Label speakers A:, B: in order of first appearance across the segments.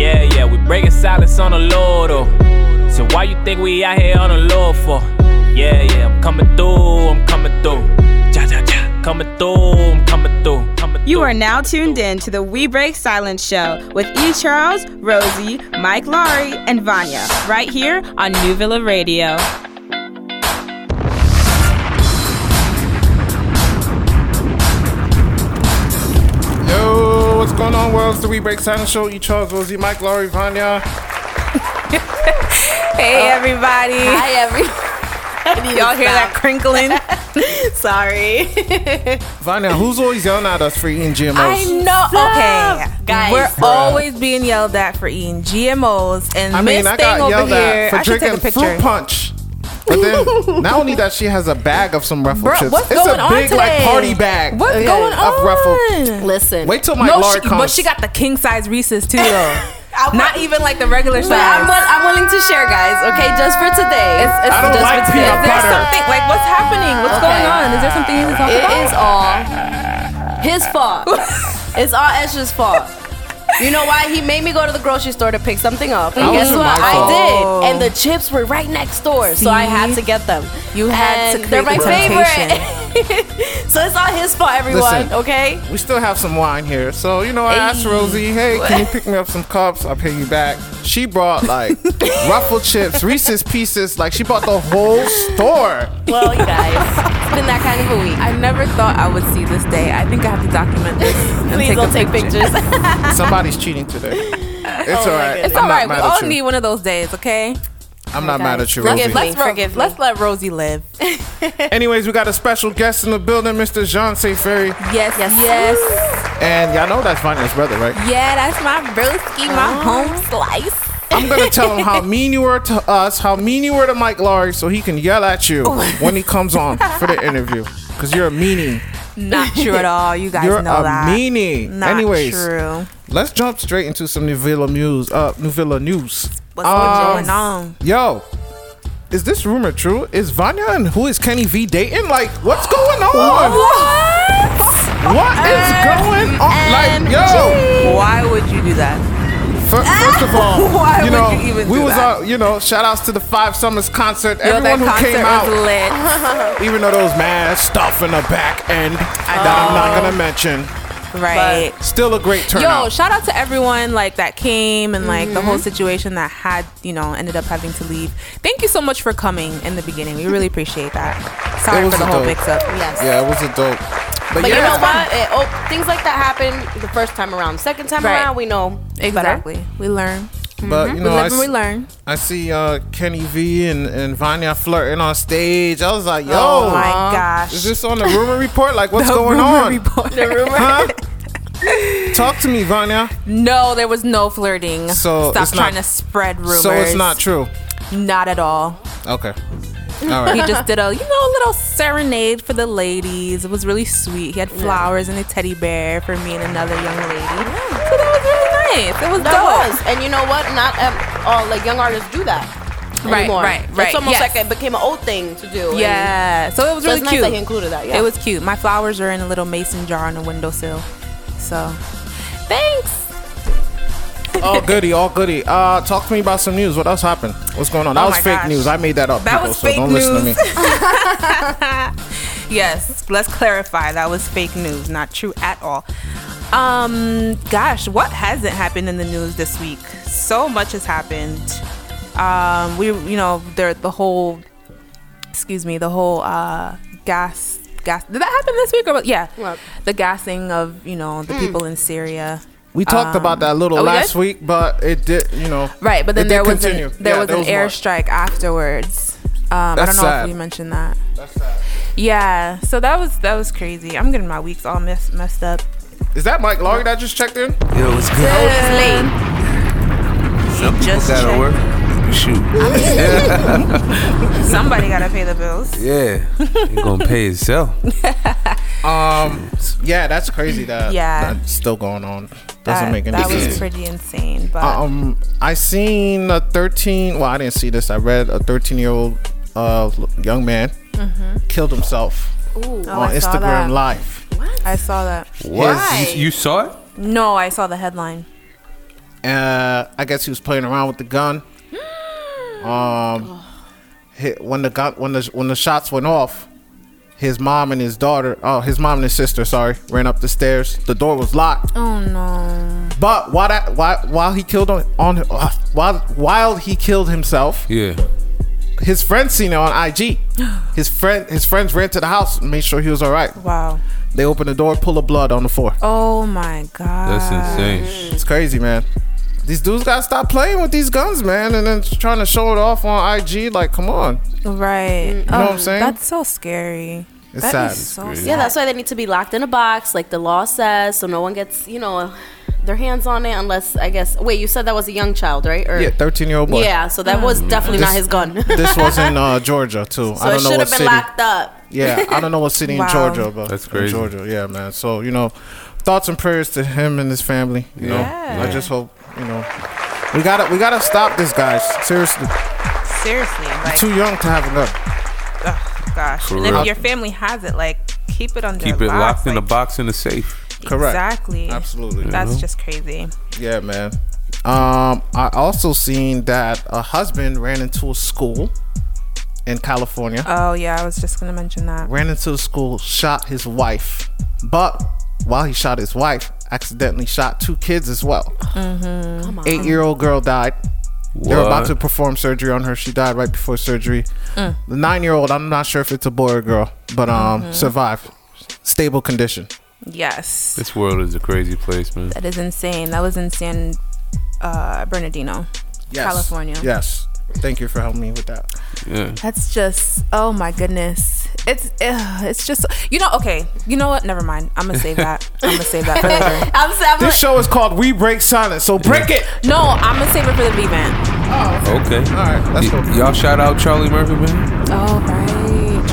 A: Yeah, yeah, we breaking silence on the Lord, oh. So why you think we out here on the Lord for? Yeah, yeah, I'm coming through, I'm coming through. Ja, ja, ja, coming through, I'm coming through. Coming
B: You
A: through,
B: are now tuned in to the We Break Silence show with E. Charlez, Rosie, Mike Laawery, and Vania, right here on New Villa Radio.
C: Going on, world? It's the We Break Silence Show. E. Charlez, Rosie, Mike, Laawery, Vania.
B: Hey, uh, everybody.
D: Hi, every.
B: Y'all hear that crinkling? Sorry.
C: Vania, who's always yelling at us for eating GMOs?
E: I know. Okay,
D: Guys.
E: we're
C: Bruh.
E: always being yelled at for eating GMOs, and
C: I mean,
E: Miss
C: I
E: Thing
C: got
E: over
C: yelled
E: here.
C: for
E: I should take a
C: drinking
E: picture.
C: fruit punch. But then, not only that, she has a bag of some Ruffle
E: Bro,
C: chips.
E: what's
C: it's
E: going
C: a
E: on
C: big, like, party bag.
E: What's
D: Okay.
E: going
C: Of
E: on?
C: Ruffle.
D: Listen.
C: Wait till my
E: no,
C: Laawery
E: she,
C: comes.
E: but she got the king size Reese's too, though. Not even like the regular
D: But I'm,
E: size.
D: I'm willing to share, guys. Okay, just for today.
E: It's, it's
C: I don't
E: just
C: like
E: for
C: peanut
E: today. Is there
C: butter.
E: something like what's happening? What's
D: Okay.
E: going on? Is there something you need to talk
D: It
E: about?
D: is all his fault. it's all Ezra's fault. You know why? He made me go to the grocery store to pick something up. And guess what? I did. And the chips were right next door. So I had to get them.
E: You had to
D: And they're my
E: create the
D: favorite. so it's all his fault, everyone.
C: Listen.
D: Okay?
C: We still have some wine here. So, you know, I asked Rosie, hey, can you pick me up some cups? I'll pay you back. She brought like Ruffle chips, Reese's Pieces. Like, she bought the whole store.
D: Well, you guys, it's been that kind of a week.
E: I never thought I would see this day. I think I have to document this. and
D: Please
E: take
D: don't take
E: picture.
D: pictures.
C: Somebody's cheating today. It's oh all right.
E: It's
C: I'm
E: all
C: not
E: right. We all need one of those days, okay?
C: I'm not mad at you,
D: Forgive
C: Rosie.
D: me.
E: Let's,
D: forgive me.
E: let's let Rosie live.
C: Anyways, we got a special guest in the building, Mr. Jean Saintfery.
E: Yes, yes, yes.
C: And y'all know that's Vania's brother, right?
E: Yeah, that's my broski, my home slice.
C: I'm gonna tell him how mean you were to us, how mean you were to Mike Laawery, so he can yell at you when he comes on for the interview. Cause you're a meanie.
E: Not true at all. You guys
C: You're
E: know
C: a
E: that.
C: meanie.
E: Not
C: Anyways,
E: true.
C: let's jump straight into some New Villa news. Uh, New Villa news.
E: What's
C: Um,
E: going on?
C: Yo, is this rumor true? Is Vania and who is Kenny V dating? Like, what's going on? What is going on? Like, yo.
E: Why would you do that?
C: First of all,
E: Why
C: you
E: would
C: know,
E: you even
C: we
E: do
C: was
E: that?
C: uh, you know, shout outs to the Five Summers concert.
E: Yo,
C: Everyone who
E: concert
C: came out,
E: lit.
C: even though there was mad stuff in the back end that I'm not gonna mention.
E: Right.
C: Still a great turnout.
E: Yo, shout out to everyone like that came and like the whole mm-hmm. situation that had, you know, ended up having to leave. Thank you so much for coming in the beginning. We really appreciate that. Sorry for the whole
C: dope.
E: mix up.
D: Yes.
C: yeah, it was a dope. But,
D: But
C: yeah,
D: you know what? It, oh, things like that happen the first time around. Second time
E: Right.
D: around, we know
E: Exactly. We learn.
C: But you
E: We
C: know, I,
E: we learn.
C: I see uh, Kenny V and, and Vania flirting on stage. I was like, yo,
E: Oh my gosh.
C: is this on the rumor report? Like, what's
E: The
C: going
E: rumor
C: on?
E: report.
C: Huh? Talk to me, Vania.
E: No, there was no flirting.
C: So,
E: Stop trying
C: not-
E: to spread rumors.
C: So it's not true.
E: Not at all.
C: Okay. All right.
E: He just did a, you know, a little serenade for the ladies. It was really sweet. He had flowers and a teddy bear for me and another young lady. So that was really nice. It was
D: that
E: dope.
D: was. And you know what? Not um, all like young artists do that.
E: Right,
D: anymore.
E: right, right.
D: It's almost
E: Yes.
D: like it became an old thing to do.
E: Yeah. So it was
D: So
E: really
D: it's nice
E: cute.
D: that he included that. Yeah.
E: It was cute. My flowers are in a little mason jar on the windowsill. So thanks.
C: all goody, all goody. Uh, talk to me about some news. What else happened? What's going on? That
E: Oh
C: was fake
E: gosh.
C: news. I made that up.
E: That
C: people,
E: was
C: so
E: fake
C: don't listen to me.
E: Yes, let's clarify. That was fake news, not true at all. Um, gosh, what hasn't happened in the news this week? So much has happened. Um, we, you know, there the whole, excuse me, the whole uh gas gas. Did that happen this week or what? Yeah,
D: What?
E: the gassing of you know the people in Syria.
C: We talked about that a little
E: oh, we
C: last
E: did?
C: week, but it did, you know.
E: Right, but then there was an, there
C: Yeah,
E: was
C: there
E: an
C: was more.
E: airstrike afterwards. Um, I don't know
C: sad.
E: if you mentioned that.
C: That's sad.
E: Yeah, so that was that was crazy. I'm getting my weeks all mess, messed up.
C: Is that Mike Laawery that just checked in?
F: Yo, what's good?
E: It's late.
F: Some people
E: just
F: gotta
E: checked.
F: work. Shoot.
E: Somebody gotta pay the bills.
F: Yeah. You gonna pay yourself.
C: Um, yeah, that's crazy. That
E: Yeah.
C: that's still going on. Doesn't
E: That,
C: make any sense.
E: that was pretty insane. But
C: Um, I seen a 13. Well, I didn't see this. I read a 13 year old uh young man killed himself
E: oh,
C: on
E: I saw
C: Instagram
E: that.
C: Live.
E: I saw that.
F: What?
D: Why?
F: You, you saw it?
E: No, I saw the headline.
C: Uh, I guess he was playing around with the gun. Um, hit, when the gun when the when the shots went off, his mom and his daughter, oh, his mom and his sister, sorry, ran up the stairs. The door was locked.
E: Oh no.
C: But while that while, while he killed on on uh, while while he killed himself,
F: Yeah.
C: his friends seen it on IG. His friend his friends ran to the house and made sure he was all right.
E: Wow.
C: They open the door, pull of blood on the floor.
E: Oh my god.
F: That's insane.
C: It's crazy, man. These dudes gotta stop playing with these guns, man, and then trying to show it off on IG. Like, come on,
E: Right. You
C: know what I'm saying?
E: That's so scary.
C: it's
E: That
C: sad.
E: is so sad.
D: Yeah, that's why they need to be locked in a box, like the law says, so no one gets, you know, their hands on it unless I guess. Wait, you said that was a young child, right? Or
C: yeah, thirteen year old boy.
D: yeah, so that was definitely not his gun.
C: This was in uh, Georgia too.
D: so
C: I
D: it
C: don't know
D: should
C: what
D: have been
C: city.
D: locked up.
C: Yeah, I don't know what city in Georgia, but
F: That's
C: in
F: crazy.
C: Georgia, yeah, man. So you know, thoughts and prayers to him and his family. You know,
E: Yeah.
C: I just hope you know we gotta we gotta stop this, guys. Seriously,
E: Seriously. Like,
C: too young to have a gun.
E: ugh, gosh.
F: For
E: and
F: real.
E: if your family has it, like, keep it under
F: Keep it
E: lock,
F: locked in a box in a safe.
C: Correct.
E: Exactly.
C: Absolutely.
E: That's just crazy.
C: Yeah, man. Um, I also seen that a husband ran into a school in California.
E: Oh yeah, I was just gonna mention that.
C: ran into the school, shot his wife, but while he shot his wife, accidentally shot two kids as well.
D: Come on.
C: Eight-year-old girl died. They were about to perform surgery on her. She died right before surgery. The nine-year-old, I'm not sure if it's a boy or girl, but um, survived. Stable condition.
E: Yes.
F: This world is a crazy place, man.
E: That is insane. That was in San uh, Bernardino,
C: Yes.
E: California.
C: Yes. Thank you for helping me with that.
F: Yeah.
E: That's just oh my goodness. It's ugh, it's just you know okay. You know what? Never mind. I'm gonna save that. I'm gonna save that for later.
D: I'm, s- I'm
C: This show is called We Break Silence, so break it.
E: No, I'm gonna save it for the V man.
F: Oh, okay.
C: All right, let's
F: Y-
C: go.
F: y'all shout out Charlie Murphy, man.
E: Oh right,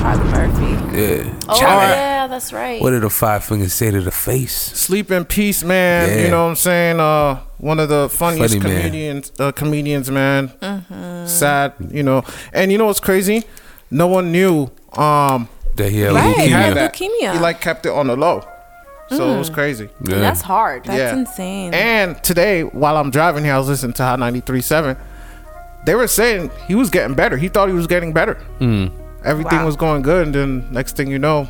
E: Charlie Murphy.
F: Yeah.
D: oh
F: Charlie.
D: yeah, that's right.
F: What did the five fingers say to the face?
C: Sleep in peace, man.
F: Yeah.
C: You know what I'm saying? Uh, one of the funniest
F: Funny man.
C: comedians, uh, comedians, man.
E: Mm-hmm.
C: Sad, you know. And you know what's crazy? No one knew. Um,
F: That he had
E: Right.
C: he had
F: leukemia.
C: that.
E: Leukemia.
C: He like kept it on the low, so it was crazy.
F: Yeah.
D: That's hard.
E: That's
C: yeah,
E: insane.
C: And today, while I'm driving here, I was listening to Hot 93.7. They were saying he was getting better. He thought he was getting better.
F: Mm.
C: Everything
E: Wow.
C: was going good, and then next thing you know,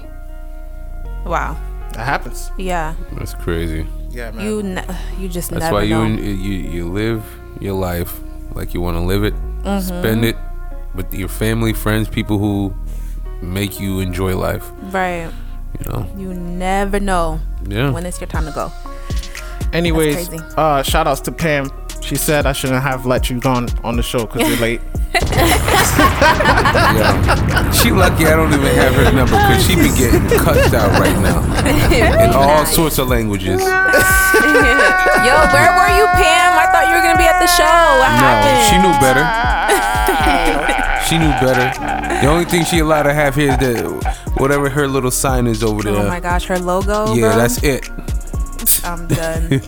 E: wow.
C: that happens.
E: Yeah.
F: That's crazy.
C: Yeah, man.
E: You ne- you just
F: That's
E: never
F: why you
E: know.
F: you you live your life like you want to live it, spend it with your family, friends, people who make you enjoy life.
E: right.
F: You know.
E: You never know
F: Yeah.
E: when it's your time to go.
C: Anyways, uh, shout outs to Pam. She said I shouldn't have let you on on the show because you're late.
F: Yeah. She lucky I don't even have her number because she be getting cussed out right now in all sorts of languages.
E: Yo, where were you, Pam? I thought you were gonna be at the show. What
F: No,
E: happened?
F: she knew better. She knew better. The only thing she allowed to have here is that whatever her little sign is over oh there.
E: Oh my gosh, her logo.
F: yeah,
E: bro?
F: that's it.
E: I'm done.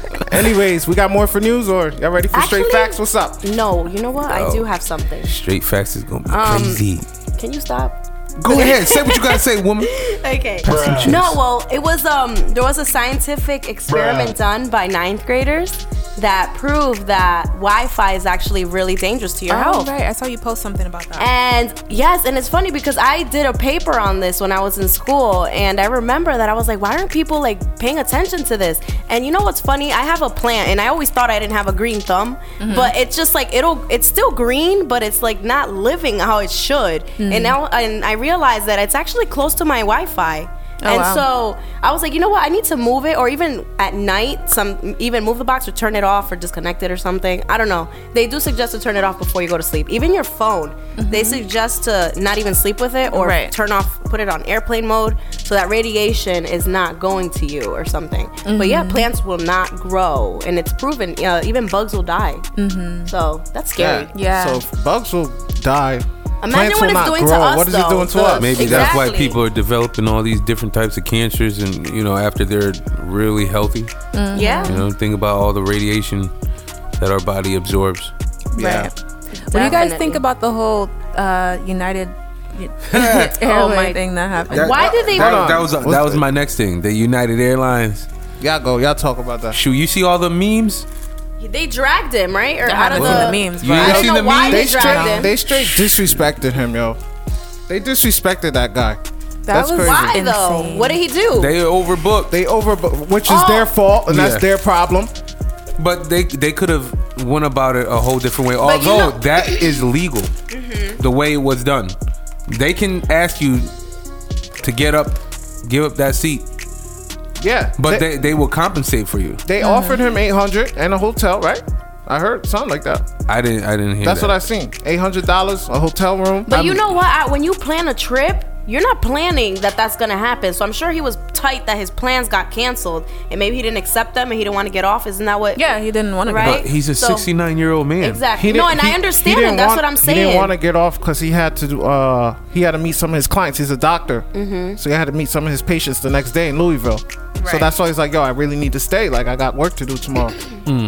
C: Anyways, we got more for news or y'all ready for straight facts? What's up?
D: No, you know what? I
F: Oh.
D: do have something.
F: Straight facts is gonna be
D: Um,
F: crazy.
D: Can you stop?
F: Go ahead, say what you gotta say, woman.
D: Okay.
F: some chips.
D: No, well, it was um there was a scientific experiment done by ninth graders that proved that Wi-Fi is actually really dangerous to your
E: oh,
D: health.
E: right. I saw you post something about that.
D: And yes, and it's funny because I did a paper on this when I was in school, and I remember that I was like, why aren't people like paying attention to this? And you know what's funny? I have a plant, and I always thought I didn't have a green thumb, but it's just like it'll, it's still green, but it's like not living how it should. And now, and I realized that it's actually close to my Wi-Fi. Oh, and
E: wow.
D: so I was like, you know what? I need to move it, or even at night, some even move the box or turn it off or disconnect it or something. I don't know. They do suggest to turn it off before you go to sleep. Even your phone, they mm-hmm. suggest to not even sleep with it or
E: Right.
D: turn off, put it on airplane mode, so that radiation is not going to you or something. But yeah, mm-hmm. plants will not grow, and it's proven. Uh, even bugs will die. Mm-hmm. So that's scary.
E: Yeah.
C: So if bugs will die.
D: Imagine
C: plants
D: what
C: will
D: it's
C: not
D: doing to
C: grow.
D: us,
C: What is it doing to us?
F: Maybe that's why people are developing all these different types of cancers, and you know, after they're really healthy.
D: Yeah.
F: You know, think about all the radiation that our body absorbs.
C: Yeah.
E: Right. What do you guys think about the whole uh, United
D: Oh my-
E: thing that happened?
F: That-
D: Why did they?
F: That, that was that was my next thing. The United Airlines.
C: Y'all go. Y'all talk about that.
F: Shoot, you see all the memes?
D: They dragged him right or
E: I
D: out of
E: haven't
D: the
E: seen the memes,
F: You
E: but
F: ain't
D: I don't
F: seen
D: know
F: the
D: why
F: memes?
D: they
C: They straight,
D: dragged him.
C: they straight disrespected him, yo. They disrespected that guy. That's
E: was
C: crazy.
D: Why though?
E: Insane.
D: What did he do?
F: They overbooked.
C: They over, which is
D: Oh.
C: their fault, and
F: Yeah.
C: that's their problem.
F: But they they could have went about it a whole different way.
D: But you
F: Although
D: know-
F: that is legal, mm-hmm. the way it was done. They can ask you to get up, give up that seat,
C: Yeah,
F: but
C: they
F: they, they will compensate for you.
C: they offered him eight hundred and a hotel, right? I heard something like that.
F: I didn't I didn't hear
C: That's
F: that.
C: what I seen. Eight hundred dollars, a hotel room.
D: But
C: I'm-
D: you know what? I, when you plan a trip, you're not planning that that's gonna happen. So I'm sure he was tight that his plans got canceled, and maybe he didn't accept them and he didn't want to get off. Isn't that what?
E: yeah, he didn't want to
D: Right?
F: But he's a
D: So-
F: 69 year old man.
D: Exactly.
C: He
D: no,
C: didn't-
D: and I understand
C: he
D: That's
C: want-
D: what I'm saying.
C: He didn't want to get off because he had to. Uh, he had to meet some of his clients. He's a doctor, mm-hmm. so he had to meet some of his patients the next day in Louisville. So that's why he's like, "Yo, I really need to stay. Like, I got work to do tomorrow."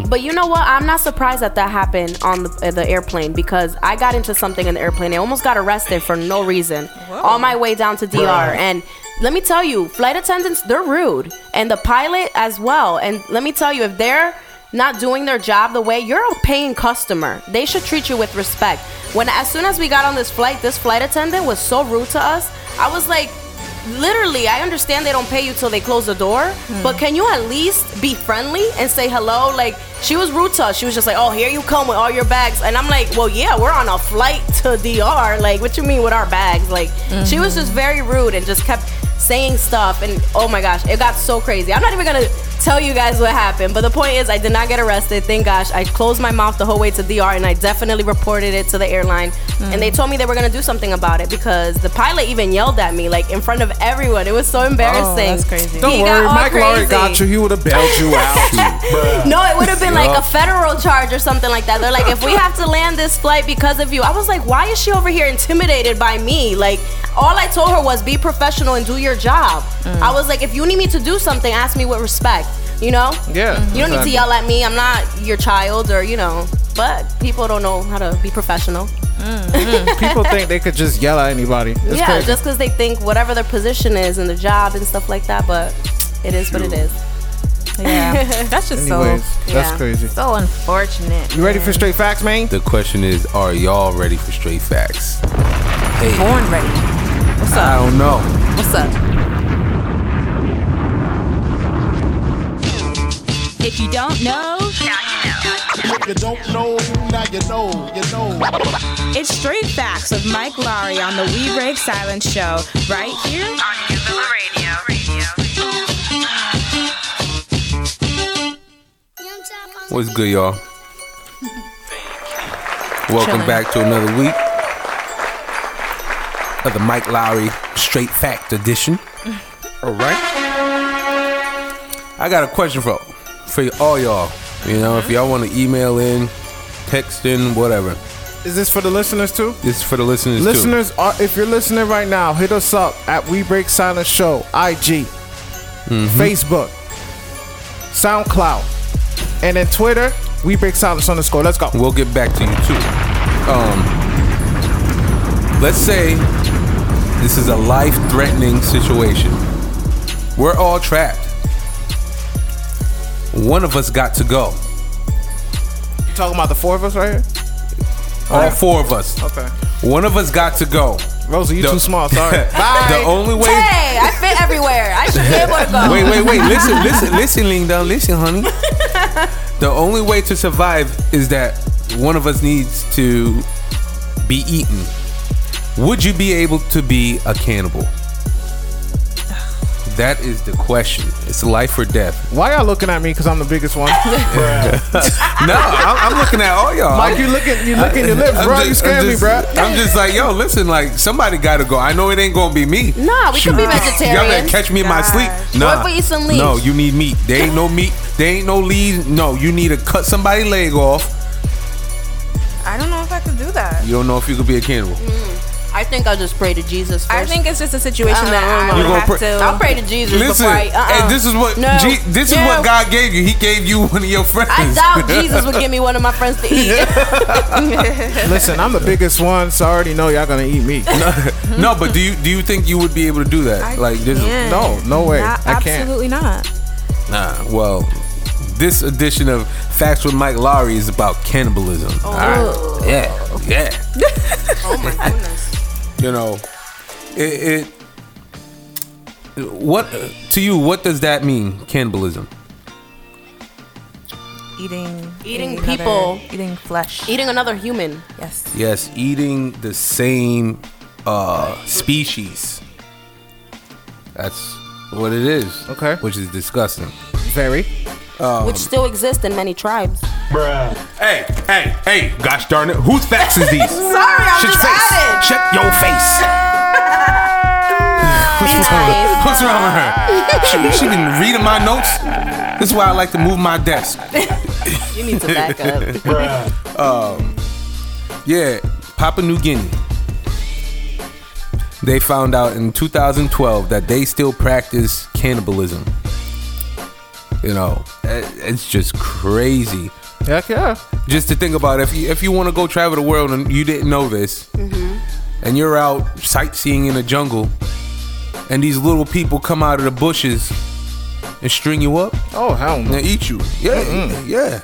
D: But you know what? I'm not surprised that that happened on the, uh, the airplane because I got into something in the airplane. I almost got arrested for no reason on my way down to DR. And let me tell you, flight attendants, they're rude. And the pilot as well. And let me tell you, if they're not doing their job the way you're a paying customer, they should treat you with respect. When as soon as we got on this flight, this flight attendant was so rude to us. I was like, literally i understand they don't pay you till they close the door but can you at least be friendly and say hello? Like she was rude to us. She was just like oh here you come with all your bags. And i'm like well yeah we're on a flight to dr like what you mean with our bags? Like she was just very rude and just kept saying stuff. And oh my gosh it got so crazy. I'm not even gonna tell you guys what happened but the point is i did not get arrested. Thank gosh i closed my mouth the whole way to dr and i definitely reported it to the airline. And they told me they were gonna do something about it because the pilot even yelled at me like in front of everyone. It was so embarrassing.
E: Oh, that's crazy.
C: Don't
D: He
C: worry, Mike
D: Laawery
C: got you. He would have bailed you out.
D: No, it would have been like a federal charge or something like that. They're like, if we have to land this flight because of you, I was like, why is she over here intimidated by me? Like, all I told her was be professional and do your job. Mm. I was like, if you need me to do something, ask me with respect. You know?
C: Yeah,
D: You don't need to yell at me. I'm not your child or, you know. But people don't know how to be professional. Mm-hmm.
C: People think they could just yell at anybody. It's
D: yeah,
C: crazy.
D: just because they think whatever their position is in the job and stuff like that. But it is what it is.
E: Yeah, that's just
C: Anyways,
E: so
C: that's
D: yeah.
C: crazy.
E: so unfortunate.
C: You ready for straight facts, man?
F: The question is, are y'all ready for straight facts? Hey,
E: Born ready. What's up?
F: I don't know.
E: What's up?
B: If you don't know, now
G: You don't know, now you know, you know.
B: it's Straight Facts with Mike Laawery on the We Break Silence show right here on New Villa Radio.
F: What's good, y'all? Welcome
E: Chilling.
F: back to another week of the Mike Laawery Straight Fact Edition. All right. I got a question for for all y'all. You know, if mm-hmm. y'all want to email in, text in, whatever.
C: Is this for the listeners too?
F: This is for the listeners, too.
C: Listeners, are, if you're listening right now, hit us up at We Break Silence Show, IG, mm-hmm. Facebook, SoundCloud, and then Twitter, We Break Silence underscore. Let's go.
F: We'll get back to you too. Um, let's say this is a life-threatening situation. We're all trapped. One of us got to go.
C: You talking about the four of us right here?
F: All four of us.
C: Okay.
F: One of us got to go.
C: Rosa, you
F: The-
C: too small. Sorry. Bye.
F: The only way.
D: Hey, I fit everywhere. I should be able to go.
F: Wait, wait, wait. Listen, listen, listen, Linda. Listen, honey. The only way to survive is that one of us needs to be eaten. Would you be able to be a cannibal? That is the question. It's life or death.
C: Why y'all looking at me? Because I'm the biggest one.
F: No, I'm, I'm looking at all y'all.
C: Mike, you looking, you licking your lips,
F: I'm
C: bro.
F: just-
C: you scared
F: I'm
C: me, bro.
F: I'm just like, yo, listen, like somebody got to go. I know it ain't gonna be me.
D: Nah, we could be vegetarian.
F: Y'all better
D: vegetarians.
F: catch me in my sleep.
E: Gosh.
F: Nah,
D: What if we eat some leaves?
F: No, you need meat. There ain't no meat. There ain't no lead. No, you need to cut somebody leg off.
E: I don't know if I could do that.
F: You don't know if you could be a cannibal.
D: I think I'll just pray to Jesus first.
E: I think it's just a situation
D: Uh,
E: that I
D: You
E: would
F: gonna
E: have
F: pray-
E: to.
D: I'll pray to Jesus
F: Listen,
D: before I. Uh-uh.
F: and this is what
D: No.
F: G- this is what God gave you. He gave you one of your friends.
D: I doubt Jesus would give me one of my friends to eat.
C: Listen, I'm the biggest one, so I already know y'all gonna eat me.
F: no, but do you do you think you would be able to do that?
E: I
F: like this?
E: can't.
C: No, no way.
E: Not-
C: I can't.
E: Absolutely not.
F: Nah, well, this edition of Facts with Mike Laawery is about cannibalism. All right. Yeah, yeah.
D: Oh my goodness.
F: You know, it. it what to you? What does that mean? Cannibalism.
E: Eating,
D: Eating
E: another-
D: people.
E: eating flesh.
D: Eating another human.
E: yes.
F: Yes, eating the same uh, species. That's what it is.
C: Okay.
F: Which is disgusting.
C: Very.
D: Which still exist in many tribes. Bruh.
F: Hey, hey, hey! Gosh darn it! Whose facts is these?
D: Sorry, I'm
F: Shut your
D: just
F: face!
D: adding.
F: Shut your face! What's wrong,
D: Nice.
F: what's wrong with her? She, she been reading my notes. This is why I like to move my desk.
D: You need to back up.
F: Um Yeah, Papua New Guinea. They found out in 2012 that they still practice cannibalism. You know, it's just crazy.
C: Heck yeah.
F: Just to think about if you if you want to go travel the world and you didn't know this, mm-hmm. and you're out sightseeing in the jungle, and these little people come out of the bushes and string you up
C: Oh hell no.
F: and eat you. Yeah, yeah.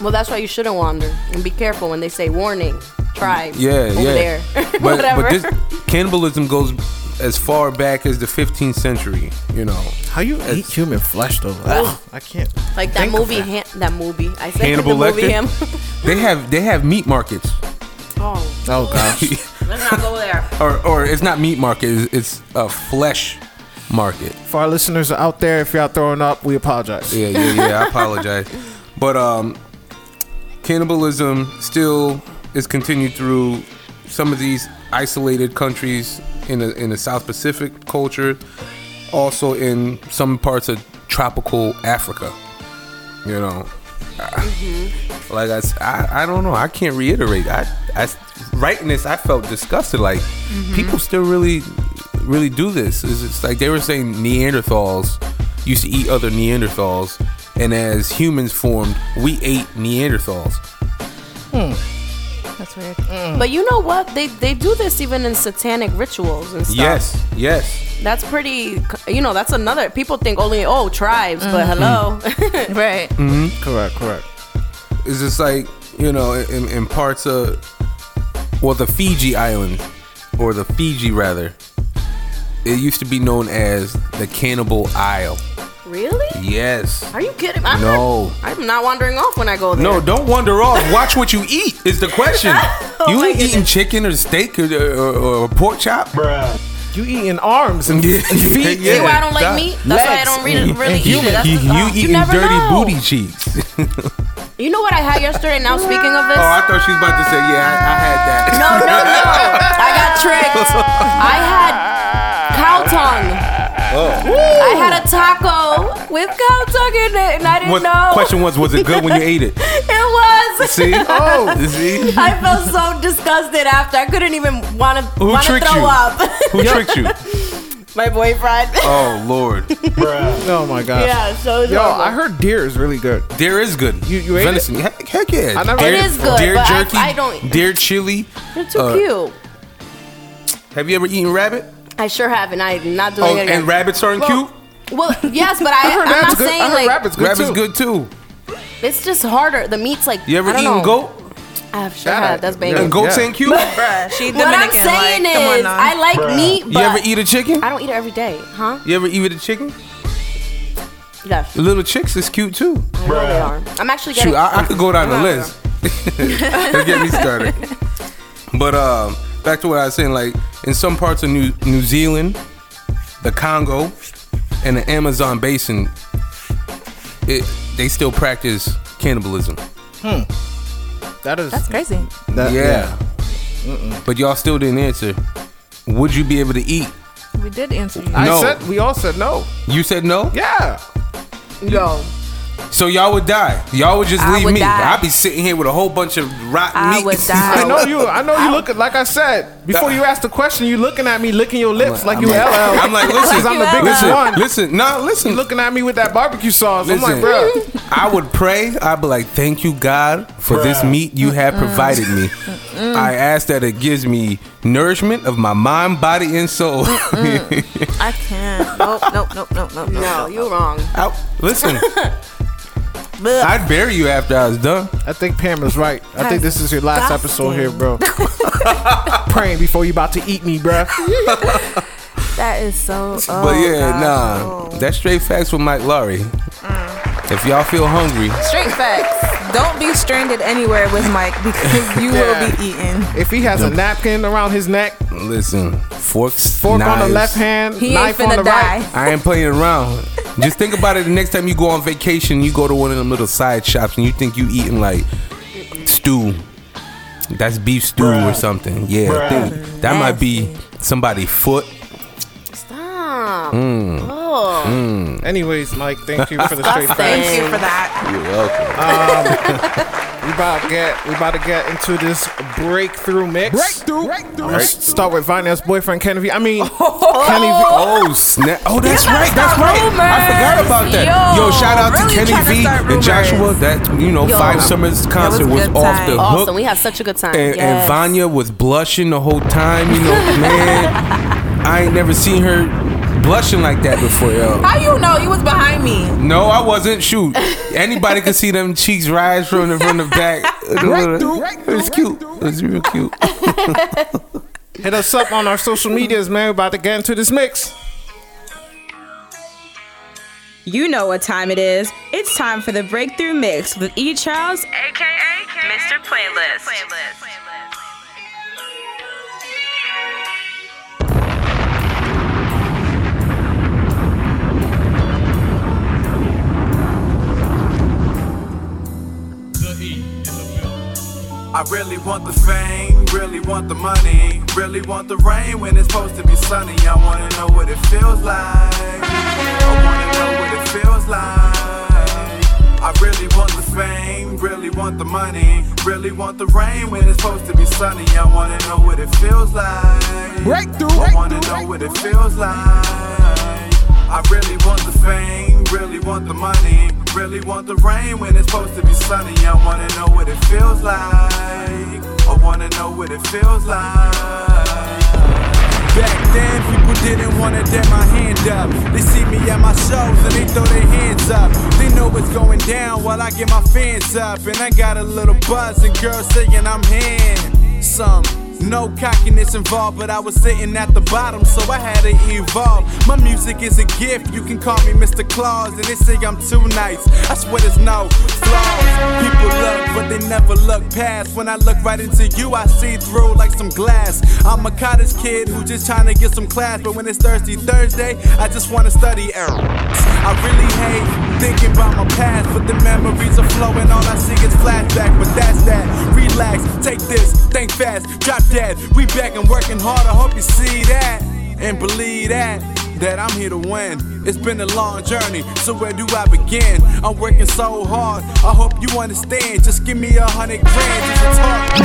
D: Well, that's why you shouldn't wander and be careful when they say warning. Tribes.
F: Yeah,
D: over
F: yeah.
D: there.
F: But
D: Whatever.
F: but this cannibalism goes as far back as the 15th century. You know,
C: How you eat human flesh though? Ugh, I can't.
D: like that movie.
C: that.
D: Han- that movie. I said
F: Hannibal
D: the movie.
F: Lecter?
D: Him.
F: they have they have meat markets,
D: oh,
C: Oh gosh.
D: let's not go there.
F: or or it's not meat market. It's, it's a flesh market.
C: For our listeners out there, if y'all throwing up, we apologize.
F: Yeah, yeah, yeah. I apologize, but um, cannibalism still is continued through some of these isolated countries in the in the South Pacific culture, also in some parts of tropical Africa. You know, mm-hmm. like I I don't know. I can't reiterate. I, I writing this, I felt disgusted. Like mm-hmm. people still really, really do this. It's, it's like they were saying Neanderthals used to eat other Neanderthals, and as humans formed, we ate Neanderthals. Hmm.
E: That's weird.
D: But you know what? They they do this even in satanic rituals and stuff.
F: Yes, yes.
D: That's pretty. You know, that's another. People think only oh tribes, but mm-hmm. hello.
E: Right. Mm-hmm.
C: Correct. Correct.
F: It's just like you know, in, in parts of well, the Fiji island or the Fiji rather. It used to be known as the Cannibal Isle.
D: Really?
F: Yes.
D: Are you kidding? I'm
F: No.
D: Not, I'm not wandering off when I go there.
F: No, don't wander off. Watch what you eat. Is the question. Oh you
D: my
F: ain't eating chicken or steak or, or, or pork chop. Bruh.
C: You eating arms and,
F: Yeah.
C: and feet.
F: Yeah.
D: See why I don't like
F: that-
D: meat? That's why I don't really, really eat it. That's
F: You,
D: the-
F: you
D: oh,
F: eating
D: never
F: dirty
D: know.
F: booty cheeks.
D: You know what I had yesterday? Now speaking of this,
F: oh, I thought she was about to say, yeah, I, I had that.
D: no, no, no, I got tricked. I had cow tongue. I had a taco with cow tongue in it, and I didn't
F: What,
D: know.
F: question was, was it good when you ate it?
D: It was.
F: See? Oh, see?
D: I felt so disgusted after. I couldn't even want to
F: Who
D: want to
F: tricked
D: throw
F: you?
D: up.
F: Who tricked you?
D: My boyfriend.
F: Oh Lord,
C: Oh my gosh.
D: yeah, so it's
C: Yo,
D: horrible.
C: I heard deer is really good.
F: deer is good.
C: You- you ate
F: venison? Heck, heck yeah.
C: I never-
F: deer,
C: It
D: is good,
F: Deer
D: but I-
F: jerky.
D: I don't-
F: Deer chili.
D: They're too
F: uh,
D: cute.
F: Have you ever eaten rabbit?
D: I sure haven't. I'm not doing
F: Oh,
D: it again.
F: and rabbits aren't
D: Well,
F: cute.
D: Well, yes, but I,
C: I heard
D: I'm not
C: good.
D: saying
C: I heard
D: like
C: rabbit's good
F: Rabbit's
C: too.
F: good too.
D: it's just harder. The meat's like
F: You ever
D: I don't
F: eaten
D: know.
F: goat?
D: I've sure
C: Yeah,
D: had. That's
C: yeah.
D: banging.
F: And goats
C: Yeah.
F: ain't cute.
E: Bruh, she
D: What I'm
E: Dominican.
D: saying
E: like, come on
D: is. I like meat, but
F: You ever eat a chicken?
D: I don't eat it every day, huh?
F: You ever eat a chicken?
D: Yes,
F: The little chicks is cute too.
D: I know they are. I'm actually getting.
F: Shoot, I, I could go down the list. Don't get me started. But um, back to what I was saying, like in some parts of New New Zealand, the Congo, and the Amazon basin, it they still practice cannibalism. Hmm.
C: That is.
E: That's crazy.
C: That,
F: yeah. But y'all still didn't answer. Would you be able to eat?
E: We did answer you.
C: I
F: No.
C: said we all said no.
F: You said no.
C: Yeah.
D: Yo,
F: So y'all would die. Y'all would just
E: I
F: leave
E: would
F: me.
E: die.
F: I'd be sitting here with a whole bunch of rotten
E: I
F: meat.
E: would die.
C: I know you. I know you looking like I said before you asked the question. You looking at me, licking your lips like,
F: I'm
C: you
F: like-
C: LL.
F: I'm like, listen,
C: I'm the biggest
F: listen,
C: one.
F: listen, no, listen.
C: You looking at me with that barbecue sauce. I'm like, bro.
F: I would pray. I'd be like, "Thank you, God, for this meat you have provided me." I ask that it gives me nourishment of my mind, body, and soul.
E: I can't. Nope, nope, nope, nope, nope.
D: No, you're wrong.
F: Out. Listen,
E: Blech.
F: I'd bury you after I was done.
C: I think Pam is right. I think this is your last episode here, bro. Praying before you about to eat me, bro.
E: That is so. Oh,
F: But yeah,
E: gosh,
F: nah, that's straight facts with Mike Laawery. If y'all feel hungry,
E: Straight facts. Don't be stranded anywhere with Mike because you
C: Yeah.
E: will be eaten.
C: If he has a napkin around his neck,
F: listen, forks,
C: fork on the left hand,
E: He ain't
C: knife on the
E: die.
C: right.
F: I ain't playing around. Just think about it. The next time you go on vacation, you go to one of them little side shops and you think you eating like stew. That's beef stew or something. Yeah, think that might be somebody's foot.
D: Stop.
F: Mm.
D: Oh.
C: Anyways, Mike, thank you for the straight
D: Disgusting.
C: facts.
E: Thank you for that.
F: You're welcome.
C: We about to get we about to get into this breakthrough mix.
G: Breakthrough.
C: I'm gonna start with Vania's boyfriend Kenny V. I mean Kenny V.
F: Oh snap! Oh, that's
E: You
F: right. That's
E: start
F: right. I forgot about that.
E: Yo,
F: Yo, shout out
E: really
F: to Kenny
E: trying to
F: V and
E: rumors.
F: Joshua. That you know,
D: Yo,
F: Five Summers concert
E: was
F: was, off
E: time.
F: the
D: Awesome.
F: hook.
D: We had such a good time.
F: and,
D: yes.
F: and Vania was blushing the whole time. You know, man, I ain't never seen her blushing like that before, yo.
E: How you know you was behind me?
F: No, I wasn't. Shoot, anybody could see them cheeks rise from the from the back. It was cute. It was real cute.
C: Hit us up on our social medias, man. We're about to get into this mix.
B: You know what time it is. It's time for the Breakthrough Mix with E. Charlez, aka Mr. Playlist.
H: I really want the fame, really want the money, really want the rain when it's supposed to be sunny. I wanna know what it feels like. I wanna know what it feels like. I really want the fame, really want the money, really want the rain when it's supposed to be sunny. I wanna know what it feels like.
G: Breakthrough.
H: I wanna know what it feels like. I really want the fame, really want the money, really want the rain when it's supposed to be sunny. I wanna know what it feels like. I wanna know what it feels like. Back then, people didn't wanna dare my hand up. They see me at my shows and they throw their hands up. They know what's going down while I get my fans up. And I got a little buzz and girls saying I'm handsome. No cockiness involved, but I was sitting at the bottom, so I had to evolve. My music is a gift, you can call me Mr. Claus, and they say I'm too nice. I swear there's no flaws. People look, but they never look past. When I look right into you, I see through like some glass. I'm a cottage kid who just trying to get some class, but when it's Thirsty Thursday, I just wanna study error. I really hate thinking about my past, but the memories are flowing. All I see is flashback, but that's that. Relax, take this, think fast, drop that. We back and working hard. I hope you see that and believe that. That I'm here to win. It's been a long journey, so where do I begin? I'm working so hard. I hope you understand. Just give me a hundred grand just to talk.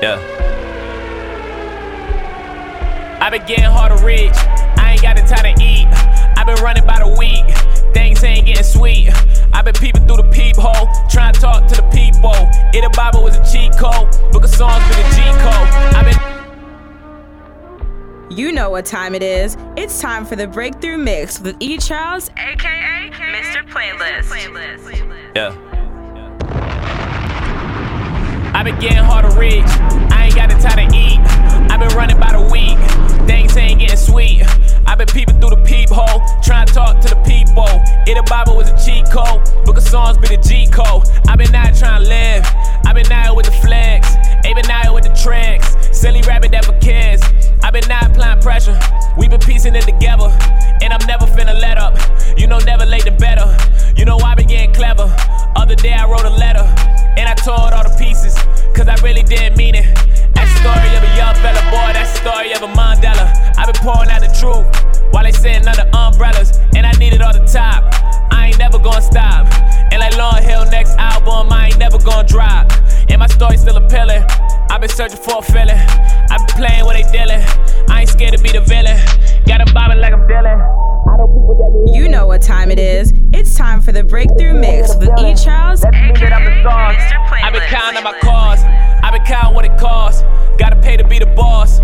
A: Yeah. I getting hard to reach. Got the time to eat. i been running by the week. Things ain't getting sweet. I've been peeping through the peephole, trying to talk to the people. If the Bible was a cheat code, book of songs been a G code. i been.
B: You know what time it is. It's time for the Breakthrough Mix with E. Charlez, aka Mr. Playlist.
A: Yeah. I've been getting hard to reach. I ain't got the time to eat. I've been running by the week. Things ain't getting sweet. I been peeping through the peephole, trying to talk to the people. If the Bible was a cheat code, book of songs be the G code. i been out trying to live. i been out with the flags. Ain't been out with the tracks. Silly rabbit never cares. i been out applying pressure. we been piecing it together. And I'm never finna let up. You know, never late and better. You know, I been getting clever. Other day I wrote a letter. And I tore it all to pieces. Cause I really didn't mean it. That's the story of a young fella, boy. That's the story of a Mandela. i been pouring out the truth. While they sitting under umbrellas. And I need it all the top. I ain't never gonna stop. And like Lauryn Hill next album, I ain't never gonna drop. And my story still appealing. I've been searching for a feeling. I've been playing what they dealing. I ain't scared to be the villain. Got them bobbing like I'm dealing.
B: You know what time it is. It's time for the breakthrough mix with E. Charlez.
A: That mean that I'm the sauce. I've been counting my cars. I've been counting what it costs. Gotta pay to be the boss.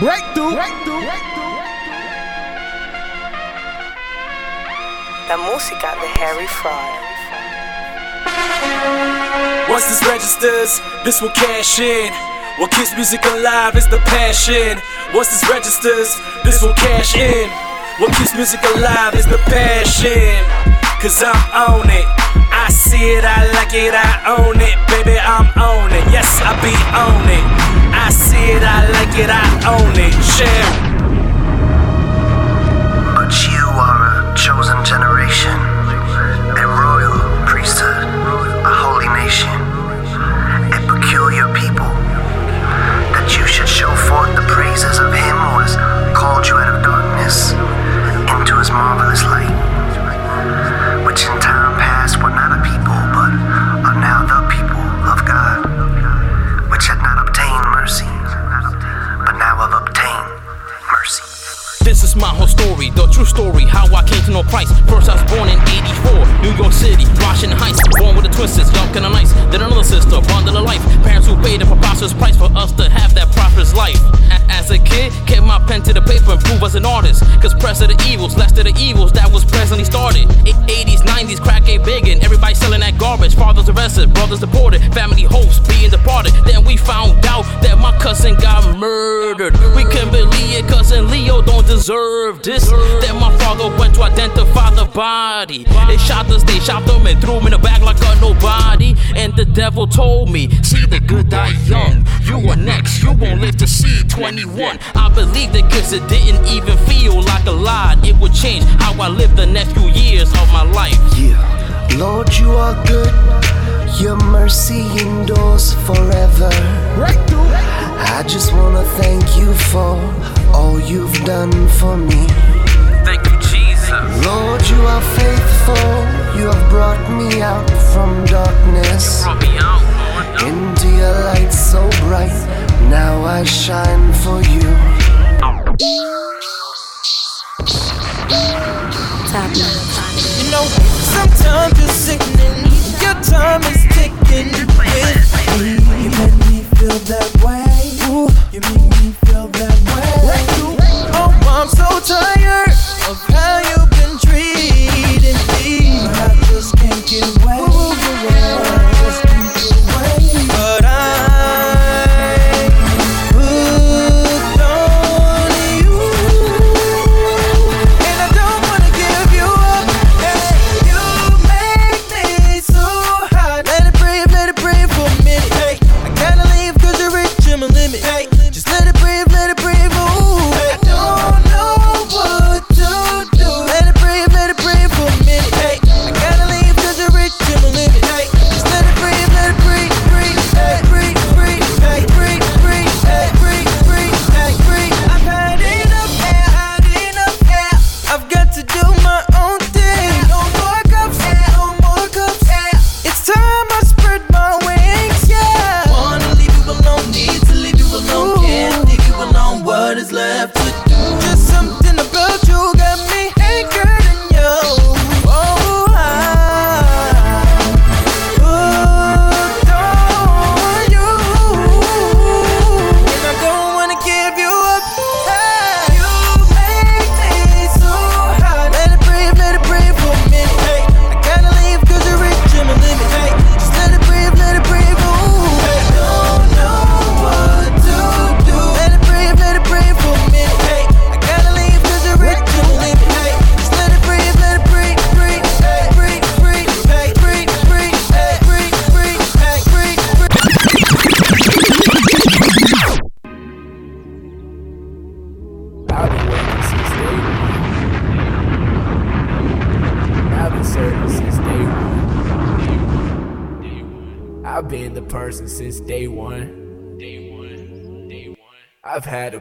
G: Breakthrough, breakthrough.
I: La música de Harry Fraud.
J: Once this registers, this will cash in. What keeps music alive is the passion. Once this registers, this will cash in. What keeps music alive is the passion. Cause I'm on it. I see it, I like it, I own it. Baby, I'm on it. Yes, I be on it. I see it, I like it, I own it. Share.
K: But you are a chosen generation,
L: story, the true story, how I came to know Christ. First, I was born in 84, New York City, Washington Heights. Born with a twin young and nice. Then another sister, bundle of life. Parents who paid a preposterous price for us to have that prosperous life. As a kid, kept my pen to the paper and prove as an artist. Cause press of the evils, less of the evils that was presently started. A- 80s, 90s, crack ain't big and everybody selling that garbage. Fathers arrested, brothers deported, family hopes being departed. Then we found out that my cousin got murdered. We Deserve this. Then my father went to identify the body. They shot us, they shot them and threw him in the back like a nobody. And the devil told me, see the good die young. You are next, you won't live to see 21. I believed it cause it didn't even feel like a lie. It would change how I live the next few years of my life.
K: Yeah. Lord, you are good. Your mercy endures forever. Right through. I just wanna thank you for all you've done for me.
L: Thank you, Jesus.
K: Lord, you are faithful. You have brought me out from darkness
L: Brought me out, Lord.
K: into your light so bright. Now I shine for you.
D: Tap
I: You know, sometimes you're sickening. Your time is ticking with me. You make me feel that way. You make me feel that way. Oh, I'm so tired of how you've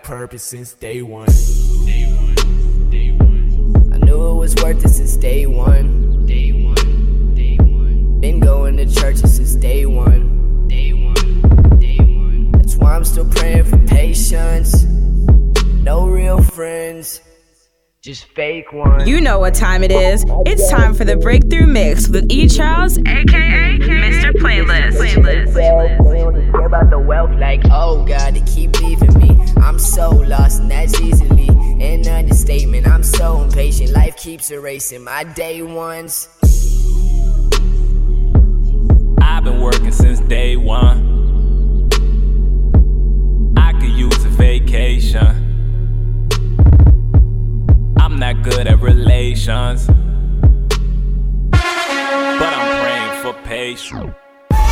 M: I've had a purpose since day one. I knew it was worth it since day one. Day one. Day one. Been going to churches since day one. Day one. Day one. That's why I'm still praying for patience. No real friends. Just fake ones.
B: You know what time it is. It's time for the Breakthrough Mix with E. Charlez, aka
M: keeps erasing my day ones.
A: I've been working since day one. I could use a vacation. I'm not good at relations. But I'm praying for patience.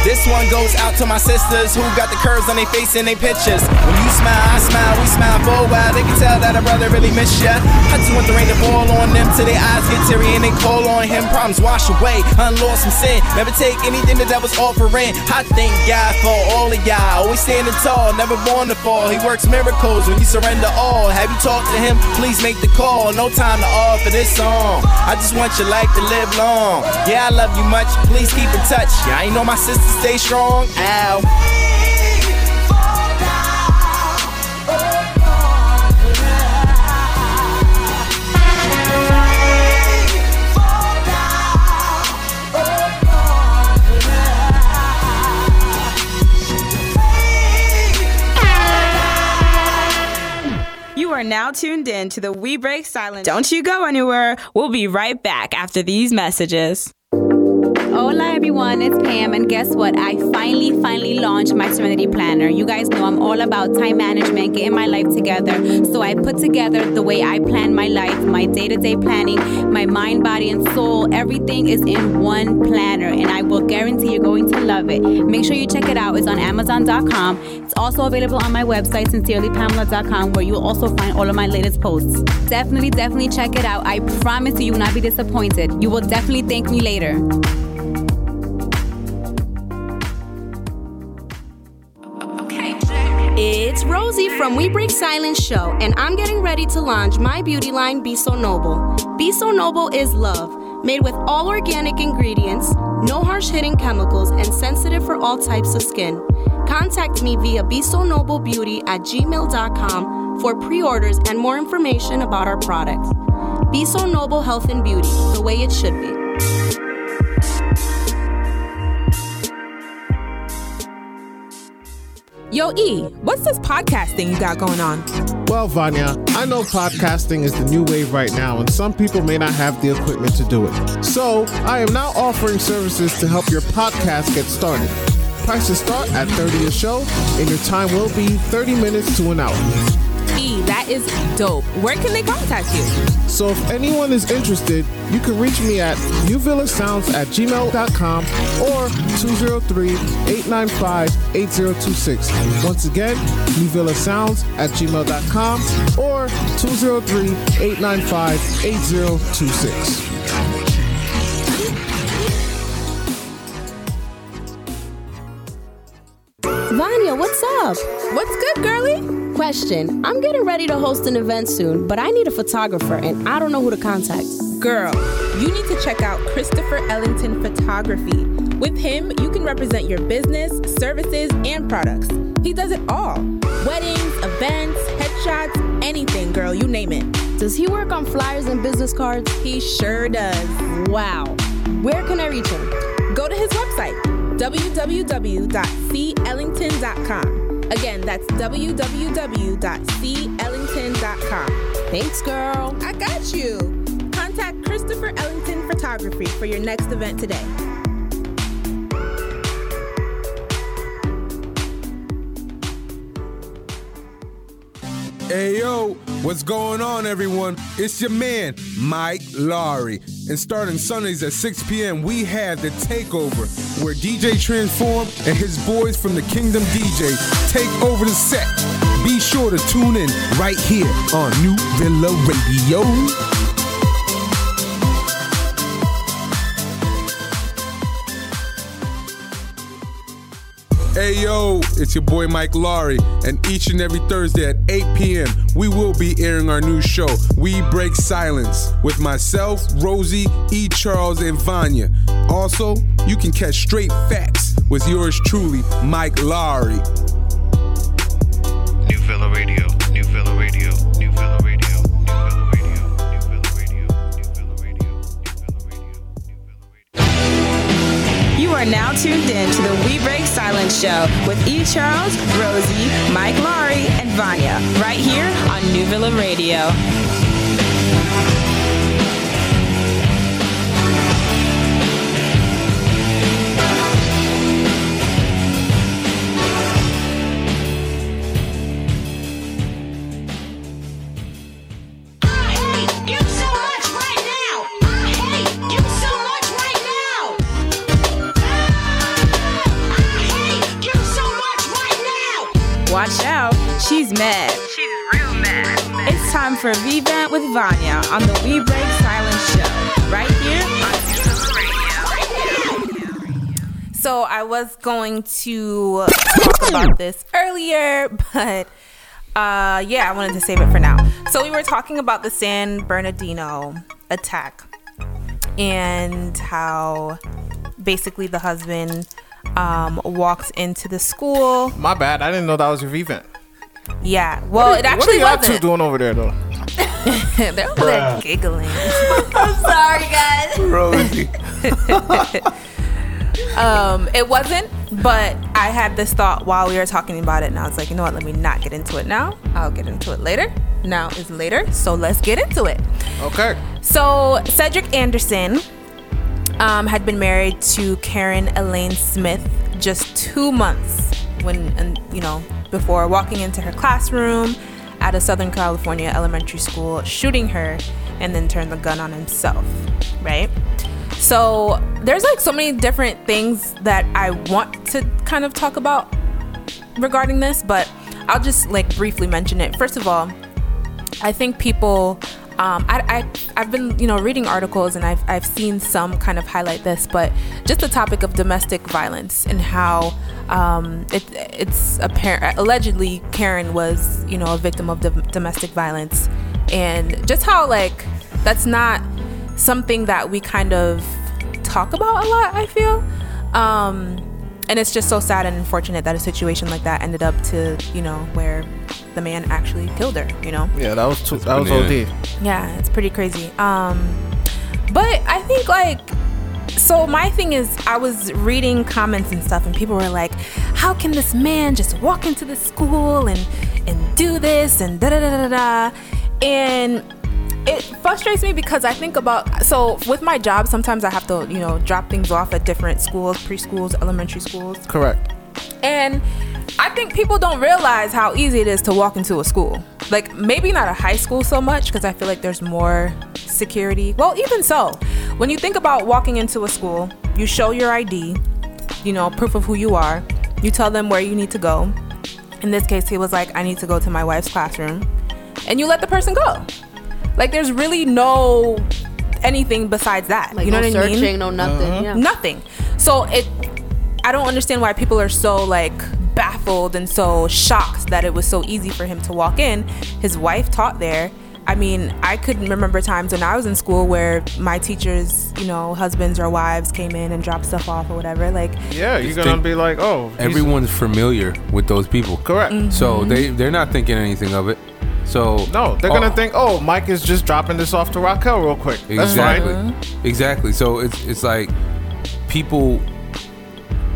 N: This one goes out to my sisters who got the curves on their face in their pictures. When you smile, I smile, we smile for a while. They can tell that a brother really miss ya. I just want the rain to fall on them till their eyes get teary and they call on him. Problems wash away, unlost some sin. Never take anything the devil's offering. I thank God for all of y'all. Always standing tall, never born to fall. He works miracles when you surrender all. Have you talked to him? Please make the call. No time to offer this song. I just want your life to live long. Yeah, I love you much. Please keep in touch. Yeah, I ain't know my sister stay strong. Ow.
B: You are now tuned in to the We Break Silence. Don't you go anywhere. We'll be right back after these messages.
O: Hola everyone, it's Pam, and guess what? I finally, finally launched my Serenity Planner. You guys know I'm all about time management, getting my life together. So I put together the way I plan my life, my day to day planning, my mind, body, and soul. Everything is in one planner, and I will guarantee you're going to love it. Make sure you check it out. It's on Amazon.com. It's also available on my website, sincerelypamela.com, where you'll also find all of my latest posts. Definitely, definitely check it out. I promise you, you will not be disappointed. You will definitely thank me later.
D: It's Rosie from We Break Silence Show, and I'm getting ready to launch my beauty line, Be So Noble. Be So Noble is love, made with all organic ingredients, no harsh hitting chemicals, and sensitive for all types of skin. Contact me via Be So Noble Beauty at gmail.com for pre orders and more information about our products. Be So Noble Health and Beauty, the way it should be.
E: Yo, E, what's this podcast thing you got going on?
C: Well, Vania, I know podcasting is the new wave right now, and some people may not have the equipment to do it. So, I am now offering services to help your podcast get started. Prices start at 30 a show, and your time will be 30 minutes to an hour.
E: That is dope. Where can they contact you?
C: So if anyone is interested, you can reach me at newvillasounds at gmail.com or 203-895-8026. Once again, newvillasounds at gmail.com or 203-895-8026.
D: Vania, what's up?
E: What's good, girly?
D: Question I'm getting ready to host an event soon, but I need a photographer and I don't know who to contact.
E: Girl, you need to check out Christopher Ellington Photography. With him, you can represent your business, services, and products. He does it all weddings, events, headshots, anything, girl, you name it.
D: Does he work on flyers and business cards?
E: He sure does.
D: Wow. Where can I reach him?
E: Go to his website, www.cellington.com. Again, that's www.cellington.com.
D: Thanks, girl.
E: I got you. Contact Christopher Ellington Photography for your next event today.
F: Hey yo, what's going on, everyone? It's your man, Mike Laawery. And starting Sundays at 6 p.m., we have The Takeover, where DJ Transform and his boys from the Kingdom DJ take over the set. Be sure to tune in right here on New Villa Radio. Hey yo, it's your boy Mike Laawery, and each and every Thursday at 8 p.m., we will be airing our new show, We Break Silence, with myself, Rosie, E. Charlez, and Vania. Also, you can catch straight facts with yours truly, Mike
B: Laawery. Tuned in to the We Break Silence Show with E. Charlez, Rosie, Mike Laawery, and Vania, right here on New Villa Radio. For V-Vent with Vania on the We Break Silence Show, right here.
E: So I was going to talk about this earlier, but uh, yeah, I wanted to save it for now. So we were talking about the San Bernardino attack and how basically the husband um, walks into the school.
C: My bad. I didn't know that was your event.
E: Yeah, well, it actually
C: what are y'all two doing over there though?
E: They're over there giggling.
D: I'm sorry, guys.
F: Rosie.
E: um, it wasn't, but I had this thought while we were talking about it, and I was like, you know what? Let me not get into it now. I'll get into it later. Now is later, so let's get into it.
C: Okay.
E: So Cedric Anderson um, had been married to Karen Elaine Smith just two months when, and, you know, before walking into her classroom at a Southern California elementary school, shooting her, and then turned the gun on himself, right? So there's like so many different things that I want to kind of talk about regarding this, but I'll just like briefly mention it. First of all, I think people, um, I, I, I've been, you know, reading articles and I've, I've seen some kind of highlight this, but just the topic of domestic violence and how um, it, it's apparent, allegedly Karen was, you know, a victim of dom- domestic violence and just how like that's not something that we kind of talk about a lot, I feel. Um, and it's just so sad and unfortunate that a situation like that ended up to, you know, where the man actually killed her, you know?
C: Yeah, that was too, that was
F: banana.
C: OD.
E: Yeah, it's pretty crazy. Um, but I think like, so my thing is, I was reading comments and stuff, and people were like, "How can this man just walk into the school and and do this and da da da da da?" And it frustrates me because I think about so with my job, sometimes I have to you know drop things off at different schools, preschools, elementary schools,
C: Correct.
E: and I think people don't realize how easy it is to walk into a school. Like maybe not a high school so much because I feel like there's more security. Well, even so, when you think about walking into a school, you show your ID, you know, proof of who you are. You tell them where you need to go. In this case, he was like, I need to go to my wife's classroom. And you let the person go. Like there's really no anything besides that.
D: Like
E: you know
D: no
E: what I mean?
D: searching, no nothing, yeah.
E: Nothing. So it I don't understand why people are so like baffled and so shocked that it was so easy for him to walk in. His wife taught there. I mean, I couldn't remember times when I was in school where my teachers, you know, husbands or wives came in and dropped stuff off or whatever. Like,
C: Yeah, you're
F: Just
C: gonna
F: think-
C: be like, oh,
F: Everyone's familiar with those people.
C: Correct.
F: So
E: Mm-hmm.
F: they they're not thinking anything of it. So
C: No, they're gonna think, oh, Mike is just dropping this off to Raquel real quick. That's
F: exactly,
C: fine.
F: exactly. So it's it's like people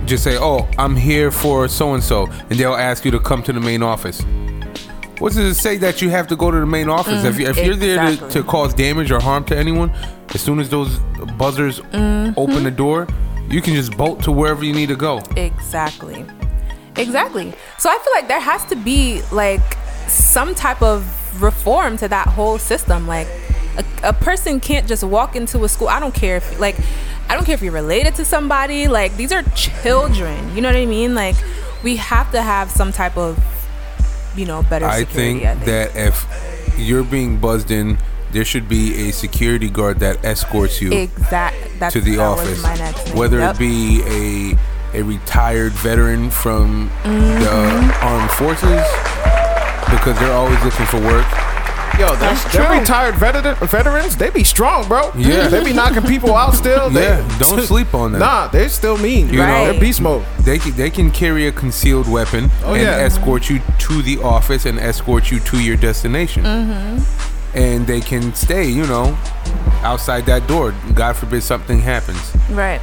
F: just say, "Oh, I'm here for so and so," and they'll ask you to come to the main office. What does it say that you have to go to the main office?
E: Mm,
F: if, you, if you're there to, to cause damage or harm to anyone, as soon as those buzzers
E: Mhm.
F: open the door, you can just bolt to wherever you need to go.
E: Exactly. Exactly. So I feel like there has to be like some type of reform to that whole system. Like a, a person can't just walk into a school. I don't care if like I don't care if you're related to somebody. Like these are children. You know what I mean? Like we have to have some type of you know better
F: I
E: security.
F: think, that if you're being buzzed in, there should be a security guard that escorts you
E: exact
F: to the office.
E: my next thing.
F: Whether
E: Yep.
F: it be a a retired veteran from
E: Mm-hmm.
F: the armed forces because they're always looking for work.
C: Yo, that's
E: That's
C: them
E: true.
C: retired veteran, veterans. They be strong, bro.
F: Yeah.
C: they be knocking people out still. They,
F: Yeah, don't sleep on them.
C: Nah, they still mean.
F: You know,
C: they're beast mode.
F: They can, they can carry a concealed weapon
C: Oh,
F: and
C: yeah.
F: escort you to the office and escort you to your destination.
E: Mm-hmm.
F: And they can stay, you know, outside that door. God forbid something happens.
E: Right.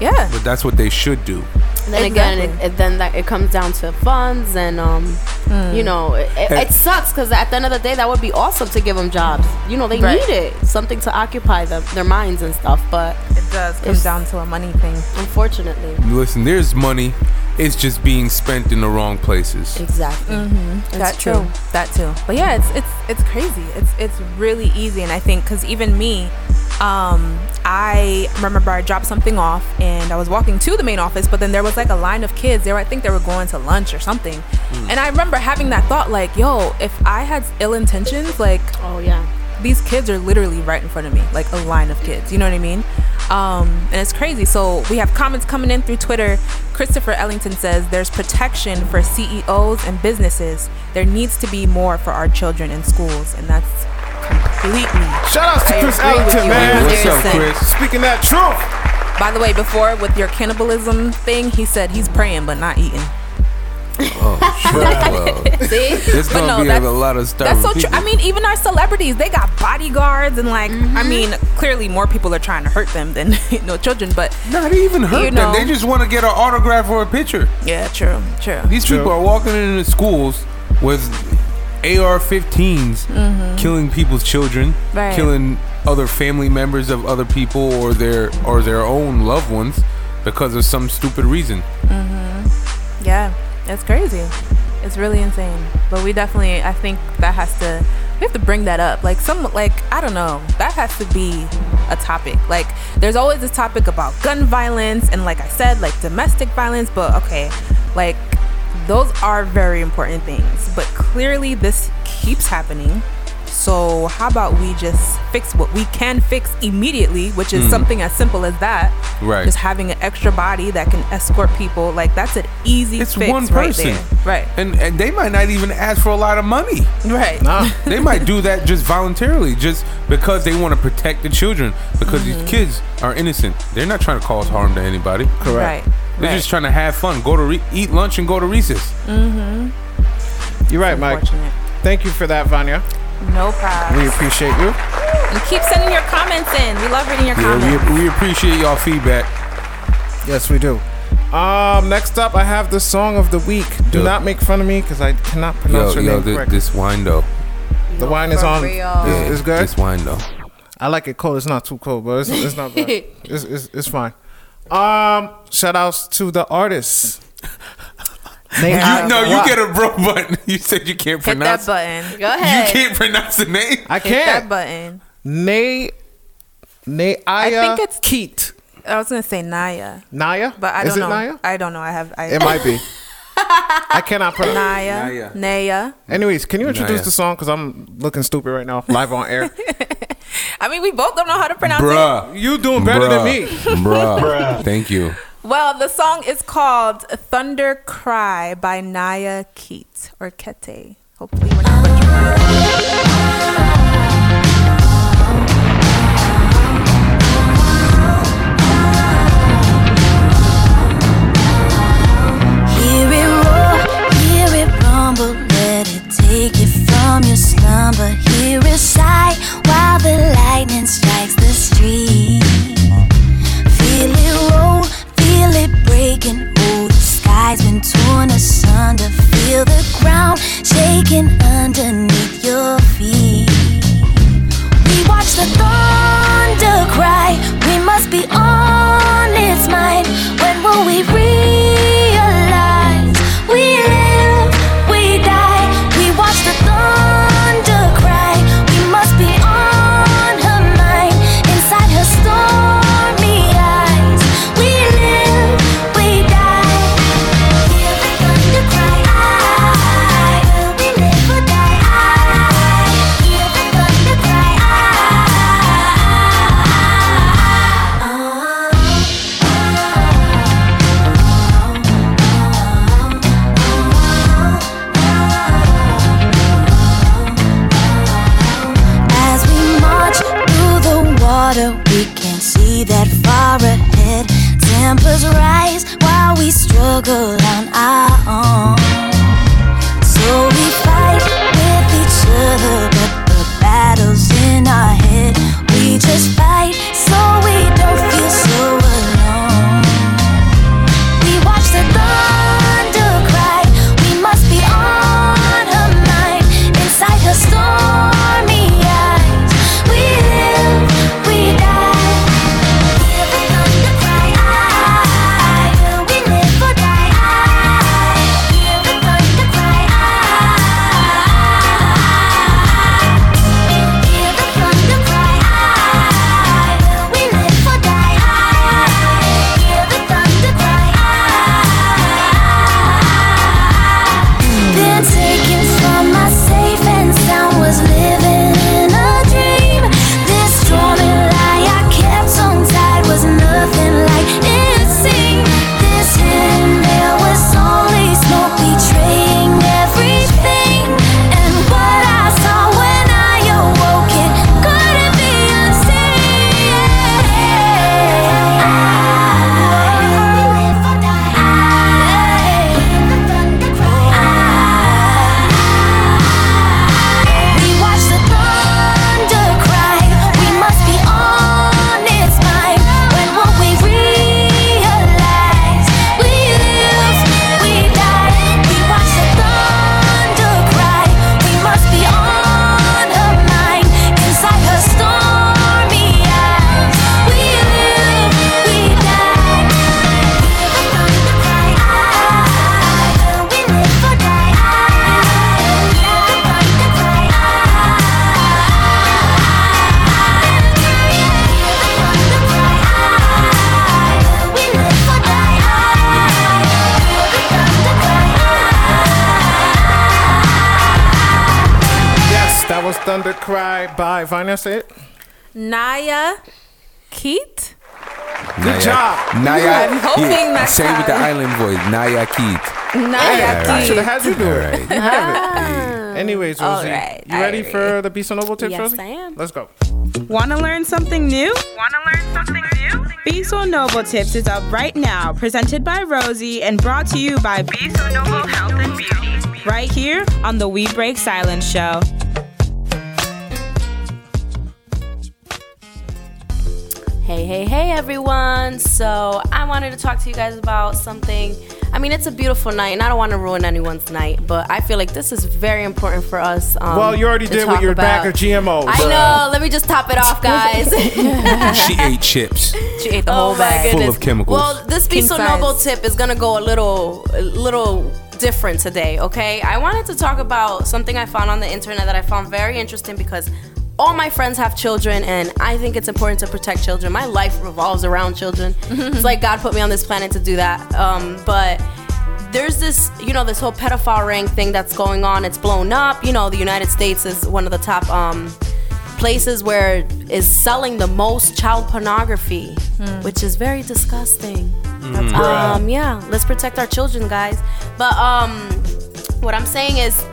E: Yeah.
F: But that's what they should do.
D: And then again, it, it, then that it comes down to funds, and um,
E: Hmm.
D: you know, it, it, it sucks because at the end of the day, that would be awesome to give them jobs. You know, they
E: Right.
D: need it, something to occupy them, their minds and stuff. But
E: it does come down to a money thing.
D: Unfortunately,
F: Listen, there's money. It's just being spent in the wrong places.
D: exactly.
E: Mm-hmm. That
D: true.
E: too. That too. But yeah, it's it's it's crazy. It's it's really easy, and I think because even me, um, I remember I dropped something off, and I was walking to the main office, but then there was like a line of kids. there. I think, they were going to lunch or something, and I remember having that thought, like, yo, if I had ill intentions, like,
D: oh yeah,
E: these kids are literally right in front of me, like a line of kids. You know what I mean? Um, and it's crazy. So we have comments coming in through Twitter. Christopher Ellington says there's protection for CEOs and businesses. There needs to be more for our children in schools, and that's completely.
C: Shout outs to
E: I
C: Chris
E: agree with
C: Ellington,
E: you
C: man.
E: 100%.
C: Speaking that truth.
E: By the way, before with your cannibalism thing, he said he's praying but not eating.
F: Oh, sure. well,
E: See?
F: there's
E: But
F: gonna
E: no,
F: be a
E: that's-
F: lot of starving
E: That's so true. I mean, even our celebrities, they got bodyguards and like,
D: Mm-hmm.
E: I mean, clearly more people are trying to hurt them than you know children. But
F: not even hurt
E: you
F: them.
E: know,
F: They just want to get an autograph or a picture.
E: Yeah, true, true.
F: These people are walking into schools with AR-15s,
E: Mhm.
F: killing people's children,
E: Right.
F: killing other family members of other people or their or their own loved ones because of some stupid reason.
E: hmm Yeah, it's crazy. It's really insane. But we definitely, I think that has to, we have to bring that up. Like some, like I don't know, that has to be a topic. Like there's always this topic about gun violence and, like I said, like domestic violence. But okay, like those are very important things. But clearly, this keeps happening. So how about we just fix what we can fix immediately, which is
F: Mm.
E: something as simple as that.
F: Right.
E: Just having an extra body that can escort people, like that's an easy
F: It's
E: fix
F: one
E: right
F: person,
E: there. Right.
F: And and they might not even ask for a lot of money.
E: Right. Nah.
F: they might do that just voluntarily, just because they want to protect the children. Because
E: Mhm.
F: these kids are innocent. They're not trying to cause harm to anybody.
E: Correct. Right,
F: They're
E: right.
F: just trying to have fun, go to re- eat lunch and go to recess.
E: Mm-hmm.
C: You're right, Mike. Thank you for that, Vania.
E: No problem.
C: We appreciate you.
E: And keep sending your comments in. We love reading your
F: Yeah,
E: comments.
F: we, we appreciate y'all feedback.
C: Yes, we do. Um, next up, I have the song of the week. Do
F: Yo.
C: not make fun of me because I cannot
F: Yo,
C: pronounce your
F: yo,
C: name
F: thi-
C: correctly.
F: this wine though.
C: the wine is on.
E: real.
C: Is, is good.
F: This wine though.
C: I like it cold. It's not too cold, but it's, it's not bad. it's, it's, it's fine. Um, shout outs to the artists. Nate,
F: You, no, you get a bro button. You said you can't
E: Hit that button. Go ahead.
F: You can't pronounce the name.
C: I
E: Hit
C: can't.
E: that button.
C: Nay, Nay,
E: I think it's
C: Keat.
E: I was gonna say Naya,
C: Naya,
E: but I
C: Is
E: don't
C: it
E: know.
C: Naya?
E: I don't know. I have. I,
C: It might be. I cannot pronounce.
E: Naya. Naya.
C: Anyways, can you introduce
F: Naya.
C: the song? Because I'm looking stupid right now, live on air.
E: I mean, we both don't know how to pronounce it.
F: Bruh.
C: You doing better than me.
F: Bruh. Bruh. Thank you.
E: Well, the song is called "Thunder Cry" by Naya Keat or Kete. Hopefully, we're not butchering hoping
F: yeah,
E: next
F: Say with the island voice. Naya Keith.
E: Naya
C: I
E: Keat.
C: should have had you do it.
F: right.
C: You have it. Ah.
E: Anyways,
C: Rosie,
E: right,
C: you ready
E: all
C: for the Be So Noble tips,
B: Yes,
C: Rosie?
B: I am.
C: Let's go.
B: Want to learn something new? Want to learn something new? Be So Noble Tips is up right now, presented by Rosie and brought to you by Be So Noble Health and Beauty. Right here on the We Break Silence show.
D: Hey, hey, hey, everyone. So, I wanted to talk to you guys about something. I mean, it's a beautiful night, and I don't want to ruin anyone's night, but I feel like this is very important for us. Um,
C: well, you already did with
D: talk
C: your bag of GMOs.
D: I know. Let me just top it off, guys.
F: she ate chips.
E: She ate the
D: oh
E: whole bag.
F: Full
D: goodness.
F: of chemicals.
D: Well, this Be
E: King
D: So
E: size.
D: Noble tip is gonna go a little, a little different today. Okay, I wanted to talk about something I found on the internet that I found very interesting because all my friends have children, and I think it's important to protect children. My life revolves around children. it's like God put me on this planet to do that. Um, but there's this, you know, this whole pedophile ring thing that's going on. It's blown up. You know, the United States is one of the top um, places where is selling the most child pornography, which is very disgusting. Um, yeah, let's protect our children, guys. But um, what I'm saying is,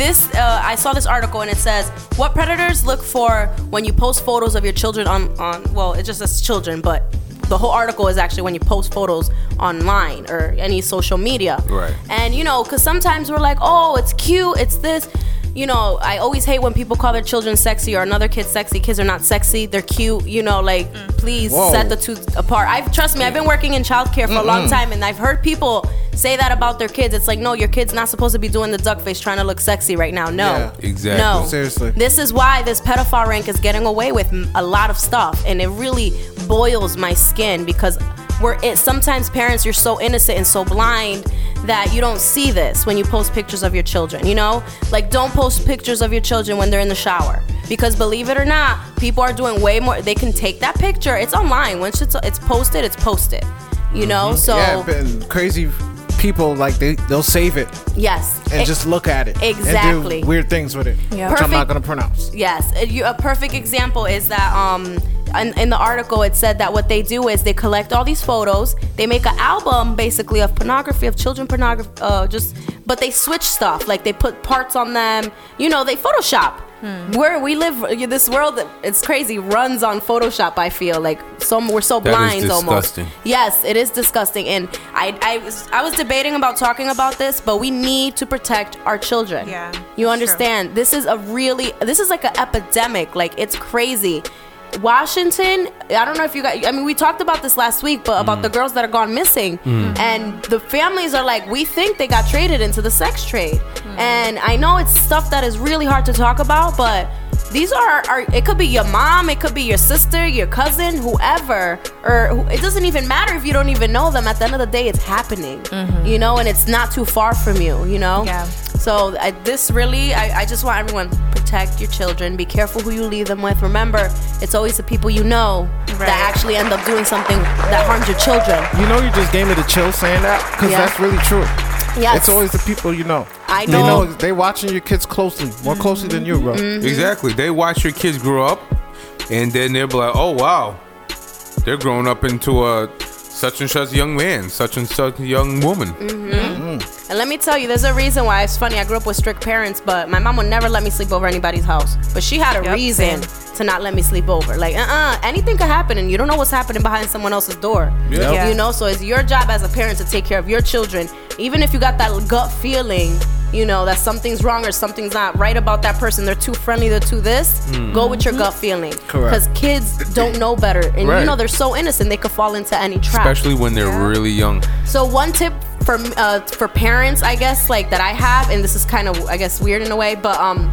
D: this uh, I saw this article and it says what predators look for when you post photos of your children on on. Well, it just says children, but the whole article is actually when you post photos online or any social media.
F: Right.
D: And you know, because sometimes we're like, oh, it's cute, it's this. You know, I always hate when people call their children sexy or another kid sexy. Kids are not sexy; they're cute. You know, like mm. please
C: Whoa.
D: set the two apart. I've trust me, I've been working in childcare for a long time, and I've heard people say that about their kids. It's like, no, your kid's not supposed to be doing the duck face, trying to look sexy right now. No,
C: Yeah.
F: Exactly.
D: no,
C: Seriously.
D: This is why this pedophile rank is getting away with a lot of stuff, and it really boils my skin because we're it. Sometimes parents, you're so innocent and so blind that you don't see this when you post pictures of your children. You know, like don't post pictures of your children when they're in the shower because believe it or not, people are doing way more. They can take that picture. It's online. Once it's it's posted, it's posted. You know, so
C: yeah, crazy people like they they'll save it
D: yes,
C: and
D: It-
C: just look at it
D: Exactly.
C: and do weird things with it,
E: Yeah.
C: which I'm not gonna pronounce.
D: Yes, a, a perfect example is that um in, in the article it said that what they do is they collect all these photos, they make an album basically of pornography of children pornography, uh, just but they switch stuff like they put parts on them, you know, they Photoshop. Where we live, this world, it's crazy. Runs on Photoshop. I feel like so we're so
F: That is
D: blind almost.
F: disgusting.
D: Yes, it is disgusting, and I, I was, I was debating about talking about this, but we need to protect our children.
E: Yeah,
D: you
E: it's
D: understand? This is a really, this is like an epidemic. Like it's crazy. Washington, I don't know if you got. I mean, we talked about this last week, but about the girls that are gone missing,
P: Mm.
D: and the families are like, we think they got traded into the sex trade, and I know it's stuff that is really hard to talk about, but these are, are it could be your mom, it could be your sister, your cousin, whoever, or who, it doesn't even matter if you don't even know them. At the end of the day, it's happening, mm-hmm. you know, and it's not too far from you, you know.
E: Yeah.
D: So I, this really, I, I just want everyone protect your children. Be careful who you leave them with. Remember, it's always the people you know that actually end up doing something that harms your children.
C: You know, you just gave me the chill saying that because
D: Yeah.
C: that's really true.
D: Yes.
C: It's always the people you know.
D: I
C: They
D: know.
C: know they watching your kids closely, more closely than you, bro.
D: Mm-hmm.
F: Exactly. They watch your kids grow up, and then they'll be like, "Oh wow, they're growing up into a such and such young man, such and such young woman."
D: And let me tell you, there's a reason why it's funny. I grew up with strict parents, but my mom would never let me sleep over anybody's house. But she had a
E: Yep,
D: reason to not let me sleep over. Like, uh uh anything could happen, and you don't know what's happening behind someone else's door.
E: Yep. Yeah.
D: You know, so it's your job as a parent to take care of your children. Even if you got that gut feeling, you know, that something's wrong or something's not right about that person, they're too friendly, they're too this,
F: Mm.
D: go with your gut feeling.
F: Correct.
D: Because kids don't know better. And
F: Right.
D: you know, they're so innocent, they could fall into any trap.
F: Especially when they're really young.
D: So one tip for uh, for parents, I guess, like that I have, and this is kind of I guess weird in a way, but um,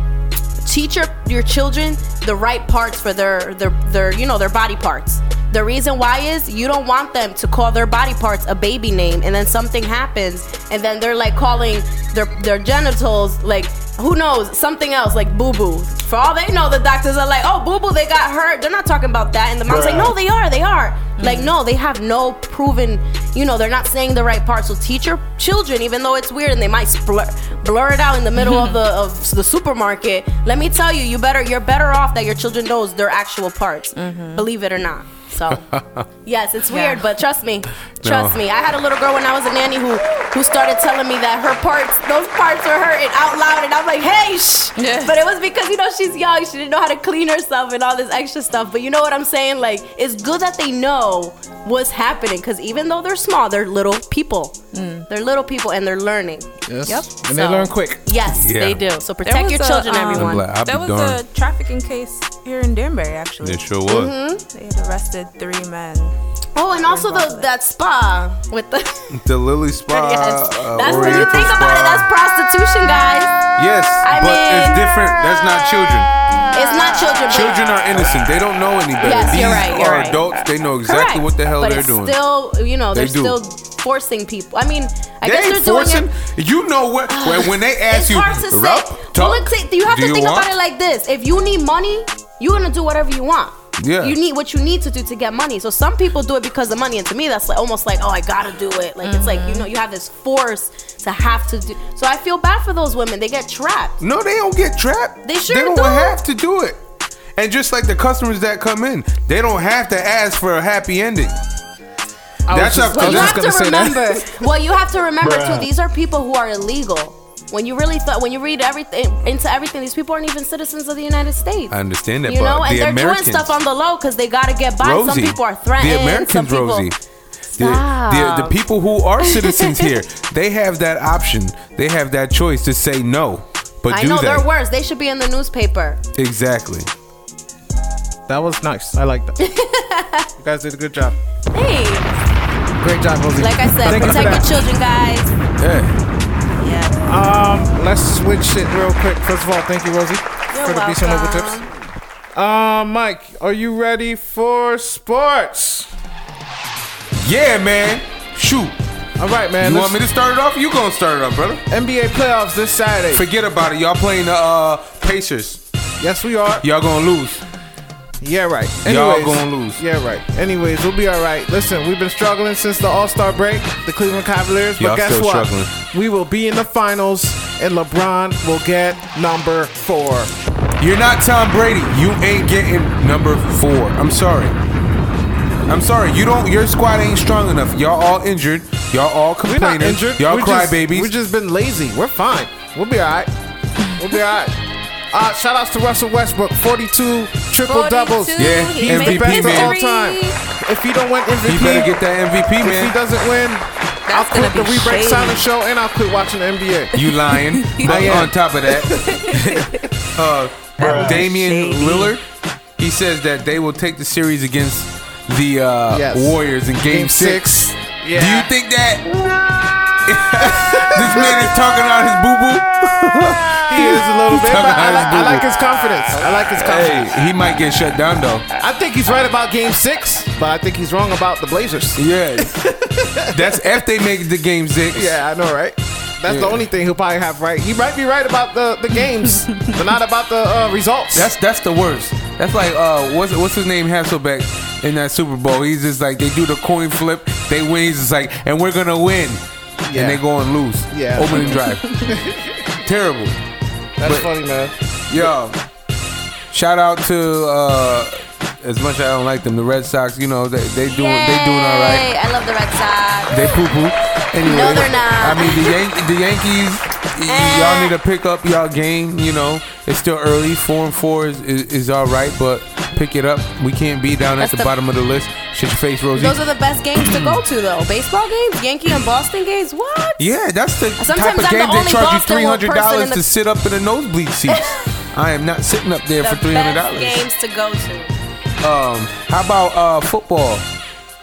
D: teach your your children the right parts for their their their you know their body parts. The reason why is you don't want them to call their body parts a baby name, and then something happens, and then they're like calling their their genitals like who knows something else like boo boo. For all they know, the doctors are like, oh boo boo, they got hurt. They're not talking about that, and the mom's like, no, they are, they are. Mm. Like no, they have no proven. You know, they're not saying the right part. So teach your children, even though it's weird and they might blur, blur it out in the middle of the mm-hmm. of the supermarket. Let me tell you, you better you're better off that your children knows their actual parts. Mm-hmm. Believe it or not. So yes, it's weird, but trust me, trust
F: No.
D: me. I had a little girl when I was a nanny who who started telling me that her parts, those parts were hurting out loud, and I'm like, hey, shh. But it was because you know she's young, she didn't know how to clean herself and all this extra stuff. But you know what I'm saying? Like, it's good that they know what's happening because even though they're small, they're little people. They're little people and they're learning.
C: Yes.
D: Yep.
C: And they learn quick.
D: Yes,
F: Yeah.
D: they do. So protect your
E: a,
D: children,
E: um,
D: everyone.
F: I'll
E: There was
F: darned.
E: a trafficking case here in Danbury, actually.
F: It sure was.
D: Mhm.
E: They had arrested three men.
D: Oh, and also the that spa with the.
F: The Lily Spa.
D: yes,
F: uh,
D: that's when you think about it. That's prostitution, guys.
F: Yes,
D: I
F: but it's different. That's not children.
D: It's not children.
F: Children are innocent. They don't know any better.
D: Yes,
F: These
D: you're right, you're
F: are
D: right.
F: adults. They know exactly
D: Correct.
F: what the hell
D: but
F: they're
D: it's
F: doing.
D: Still, you know,
F: They
D: they're
F: do.
D: still forcing people. I mean, I
F: they
D: guess they're doing
F: forcing.
D: it.
F: You know what? When, when they ask
D: It's
F: you,
D: hard to say.
F: "Rup,
D: Well,
F: talk,
D: you have to think
F: want?"
D: about it like this: if you need money, you're gonna do whatever you want.
F: Yeah.
D: You need what you need to do to get money. So some people do it because of money, and to me, that's like almost like, oh, I gotta do it. Like it's like you know, you have this force to have to do. So I feel bad for those women. They get trapped.
F: No, they don't get trapped.
D: They sure
F: They don't
D: do.
F: have to do it. And just like the customers that come in, they don't have to ask for a happy ending. That's up to
D: Well, you
F: them.
D: have to remember. well, you have to remember
F: Bruh.
D: too. These are people who are illegal. When you really thought, when you read everything into everything, these people aren't even citizens of the United States.
F: I understand that,
D: you know, and
F: the
D: they're
F: Americans,
D: doing stuff on the low because they gotta get by.
F: Rosie,
D: some people are threatened.
F: the
D: some
F: Americans,
D: people,
F: Rosie. The, the, the people who are citizens here, they have that option. They have that choice to say no. But
D: I
F: do
D: know
F: they?
D: they're worse. They should be in the newspaper.
F: Exactly.
C: That was nice. I like that. you guys did a good job.
D: Hey,
C: Great job, Rosie.
D: like I said,
C: Thank you
D: protect your children, guys.
F: Yeah.
C: Um, let's switch it real quick. First of all, thank you, Rosie, for the Be So Noble tips. Um, Mike, are you ready for sports?
F: Yeah, man. Shoot.
C: All right, man.
F: you want me to start it off? You gonna start it off, brother?
C: NBA playoffs this Saturday.
F: Forget about it. Y'all playing the uh, Pacers.
C: Yes, we are.
F: Y'all gonna lose.
C: Yeah, right.
F: Y'all gonna lose.
C: Yeah, right. Anyways, we'll be all right. Listen, we've been struggling since the All Star break, the Cleveland Cavaliers. But
F: Y'all
C: guess what?
F: struggling.
C: We will be in the finals, and LeBron will get number four.
F: You're not Tom Brady. You ain't getting number four. I'm sorry. I'm sorry. You don't. Your squad ain't strong enough. Y'all all injured. Y'all all
C: We're not injured.
F: Y'all
C: We're
F: cry
C: just-
F: babies.
C: We've just been lazy. We're fine. We'll be all right. We'll be all right. Uh, shout outs to Russell Westbrook, 42 triple doubles.
F: Yeah, he
C: he's the
F: made
C: best of all time. If he don't win MVP,
F: He better get that MVP,
C: if
F: man.
C: he doesn't win, I'll quit the
E: be
C: We Break. Silent show and I'll quit watching the NBA.
F: You lying. but
C: I am.
F: on top of that, uh, Damian Lillard, he says that they will take the series against the uh,
C: Yes.
F: Warriors in Game,
C: Game
F: six.
C: six.
F: Do you think that this man is talking out his boo boo?
C: He is a little bit, but I like,
F: his
C: I like his confidence. I like his confidence.
F: Hey, he might get shut down though.
C: I think he's right about Game Six, but I think he's wrong about the Blazers.
F: Yeah, that's if they make the game six.
C: Yeah, I know, right? That's the only thing he'll probably have right. He might be right about the, the games, but not about the uh, results.
F: That's that's the worst. That's like uh, what's what's his name Hasselbeck in that Super Bowl. He's just like they do the coin flip, they win. He's just like, and we're gonna win,
C: Yeah.
F: and they go and lose.
C: Yeah.
F: opening drive. Terrible.
C: That's
F: But-
C: funny, man.
F: Yo, shout out to uh, as much as I don't like them, the Red Sox. You know they they doing they doing all right.
D: Yay, I love the Red Sox.
F: They poo poo. Anyway,
D: No, they're not.
F: I mean the Yan- the Yankees. y- Y'all need to pick up y'all game. You know it's still early. Four and four is, is, is all right, but pick it up. We can't be down
D: That's
F: at the,
D: the-
F: bottom of the list. Shut your face, Rosie.
D: Those are the best games to go to, though. Baseball games, Yankee and Boston games. What?
F: yeah, that's the
D: Sometimes
F: type of
D: I'm
F: game
D: only
F: charge you three hundred dollars to sit up in the nosebleed seats. I am not sitting up there
D: The
F: for three hundred
D: best
F: dollars.
D: games to go to.
F: Um, how about uh, football?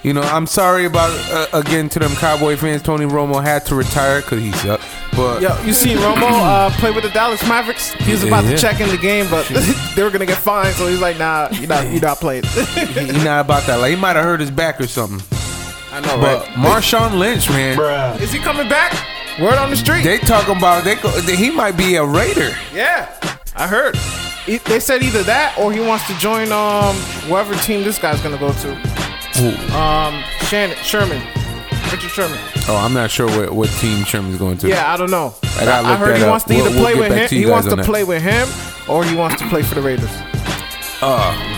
F: You know, I'm sorry about uh, again to them Cowboy fans. Tony Romo had to retire because he sucked. But
C: Yo, you seen Romo uh, play with the Dallas Mavericks? He was about
F: Yeah.
C: to check in the game, but they were gonna get fined, so he's like, "Nah, you're not, you're not playing."
F: he, he not about that. Like he might have hurt his back or something.
C: I know,
F: But
C: right?
F: Marshawn Lynch, man, Bruh.
C: Is he coming back? Word on the street.
F: they talking about they go, he might be a Raider.
C: yeah, I heard. He- They said either that or he wants to join um whatever team this guy's gonna go to. Um, Shannon Sherman, Richard Sherman.
F: Oh, I'm not sure what, what team Sherman's going to.
C: Yeah, I don't know.
F: I look
C: heard he
F: up.
C: wants to
F: We'll-
C: either
F: we'll
C: play with him. He wants to
F: that.
C: play with him, or he wants to play for the Raiders.
F: Uh,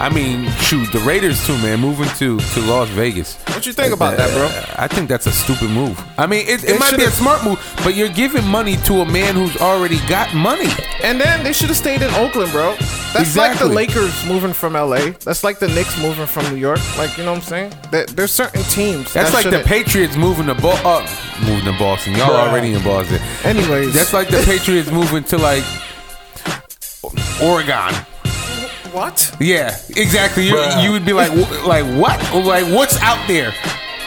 F: I mean, shoot, the Raiders too, man, moving to to Las Vegas.
C: What you think about that, bro?
F: I think that's a stupid move. I mean, it, it might be a smart move, but you're giving money to a man who's already got money.
C: And then they should have stayed in Oakland, bro. That's like the Lakers moving from LA. That's like the Knicks moving from New York. Like you know what I'm saying? That there's certain teams.
F: That's
C: that
F: like the Patriots moving to Bo- uh, moving to Boston. Y'all
C: Bruh.
F: already in Boston.
C: Anyways,
F: That's like the Patriots moving to like Oregon.
C: What?
F: Yeah, exactly. You,
C: Bruh.
F: you would be like, wh- like what? Like what's out there?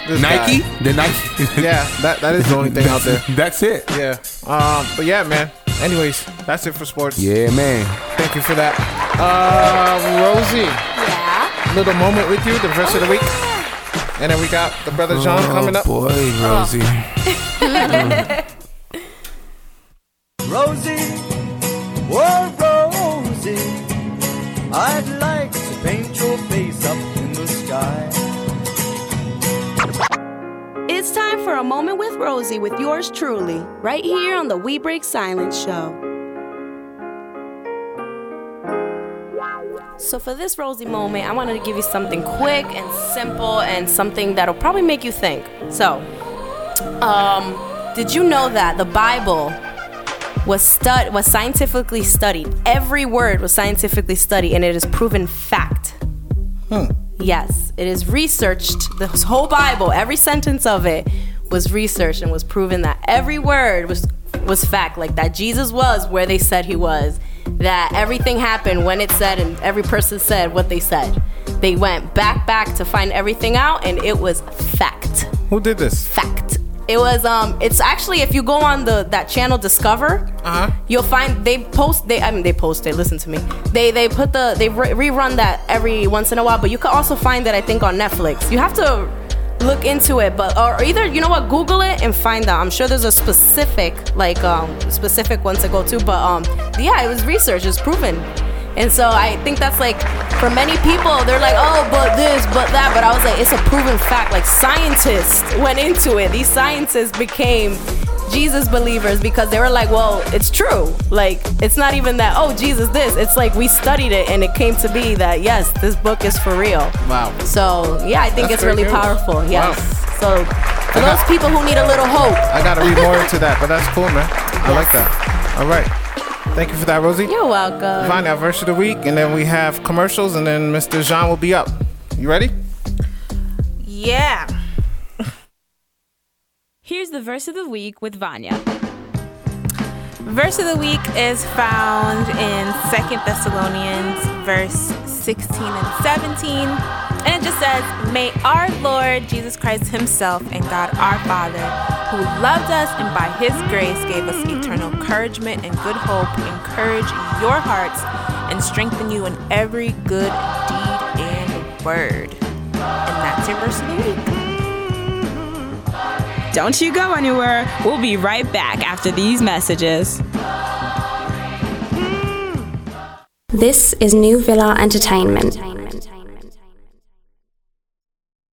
C: This
F: Nike?
C: guy.
F: The Nike.
C: Yeah, that that is the only thing out there.
F: That's it.
C: Yeah. Um. But yeah, man. Anyways, that's it for sports.
F: Yeah, man.
C: Thank you for that. Uh, Rosie.
D: Yeah.
C: Little moment with you the rest of the week. And then we got the brother John coming up.
F: Oh, boy, Rosie.
I: Rosie, oh Rosie, I'd like to paint your face up in the sky.
D: It's time for a moment with Rosie with yours truly, right here on the We Break Silence show. So, for this Rosie moment, I wanted to give you something quick and simple and something that'll probably make you think. So, um, did you know that the Bible was stud was scientifically studied? Every word was scientifically studied, and it is proven fact. Hmm. Yes, it is researched. The whole Bible, every sentence of it was researched and was proven that every word was was fact. Like that Jesus was where they said he was. That everything happened when it said, and every person said what they said. They went back back to find everything out, and it was fact.
C: Who did this?
D: Fact. It was um. It's actually if you go on the that channel Discover,
C: Uh huh.
D: you'll find they post they I mean they post it. Listen to me. They they put the they re- rerun that every once in a while. But you can also find it I think on Netflix. You have to look into it, but or either you know what, Google it and find out. I'm sure there's a specific like um specific one to go to. But um yeah, it was research. It's proven. And so I think that's like for many people, they're like, oh, but this, but that. But I was like, it's a proven fact. Like scientists went into it. These scientists became Jesus believers because they were like, well, it's true. Like it's not even that, oh, Jesus this. It's like we studied it and it came to be that yes, this book is for real.
C: Wow.
D: So yeah, I think
C: That's
D: it's really
C: news.
D: powerful. Yes.
C: Wow.
D: So for
C: got-
D: those people who need a little hope.
C: I gotta read more into that, but that's cool, man. I like that. All right. Thank you for that, Rosie.
D: You're welcome.
C: Find our verse of the week, and then we have commercials, and then Mr. Jean will be up. You ready?
E: Yeah.
B: Here's the verse of the week with Vania.
E: Verse of the week is found in Second Thessalonians, verse 16 and 17. And it just says, May our Lord Jesus Christ Himself and God our Father, who loved us and by His grace gave us eternal encouragement and good hope, encourage your hearts and strengthen you in every good deed and word. And that's your verse of the week.
B: Don't you go anywhere. We'll be right back after these messages.
P: This is New Villa Entertainment.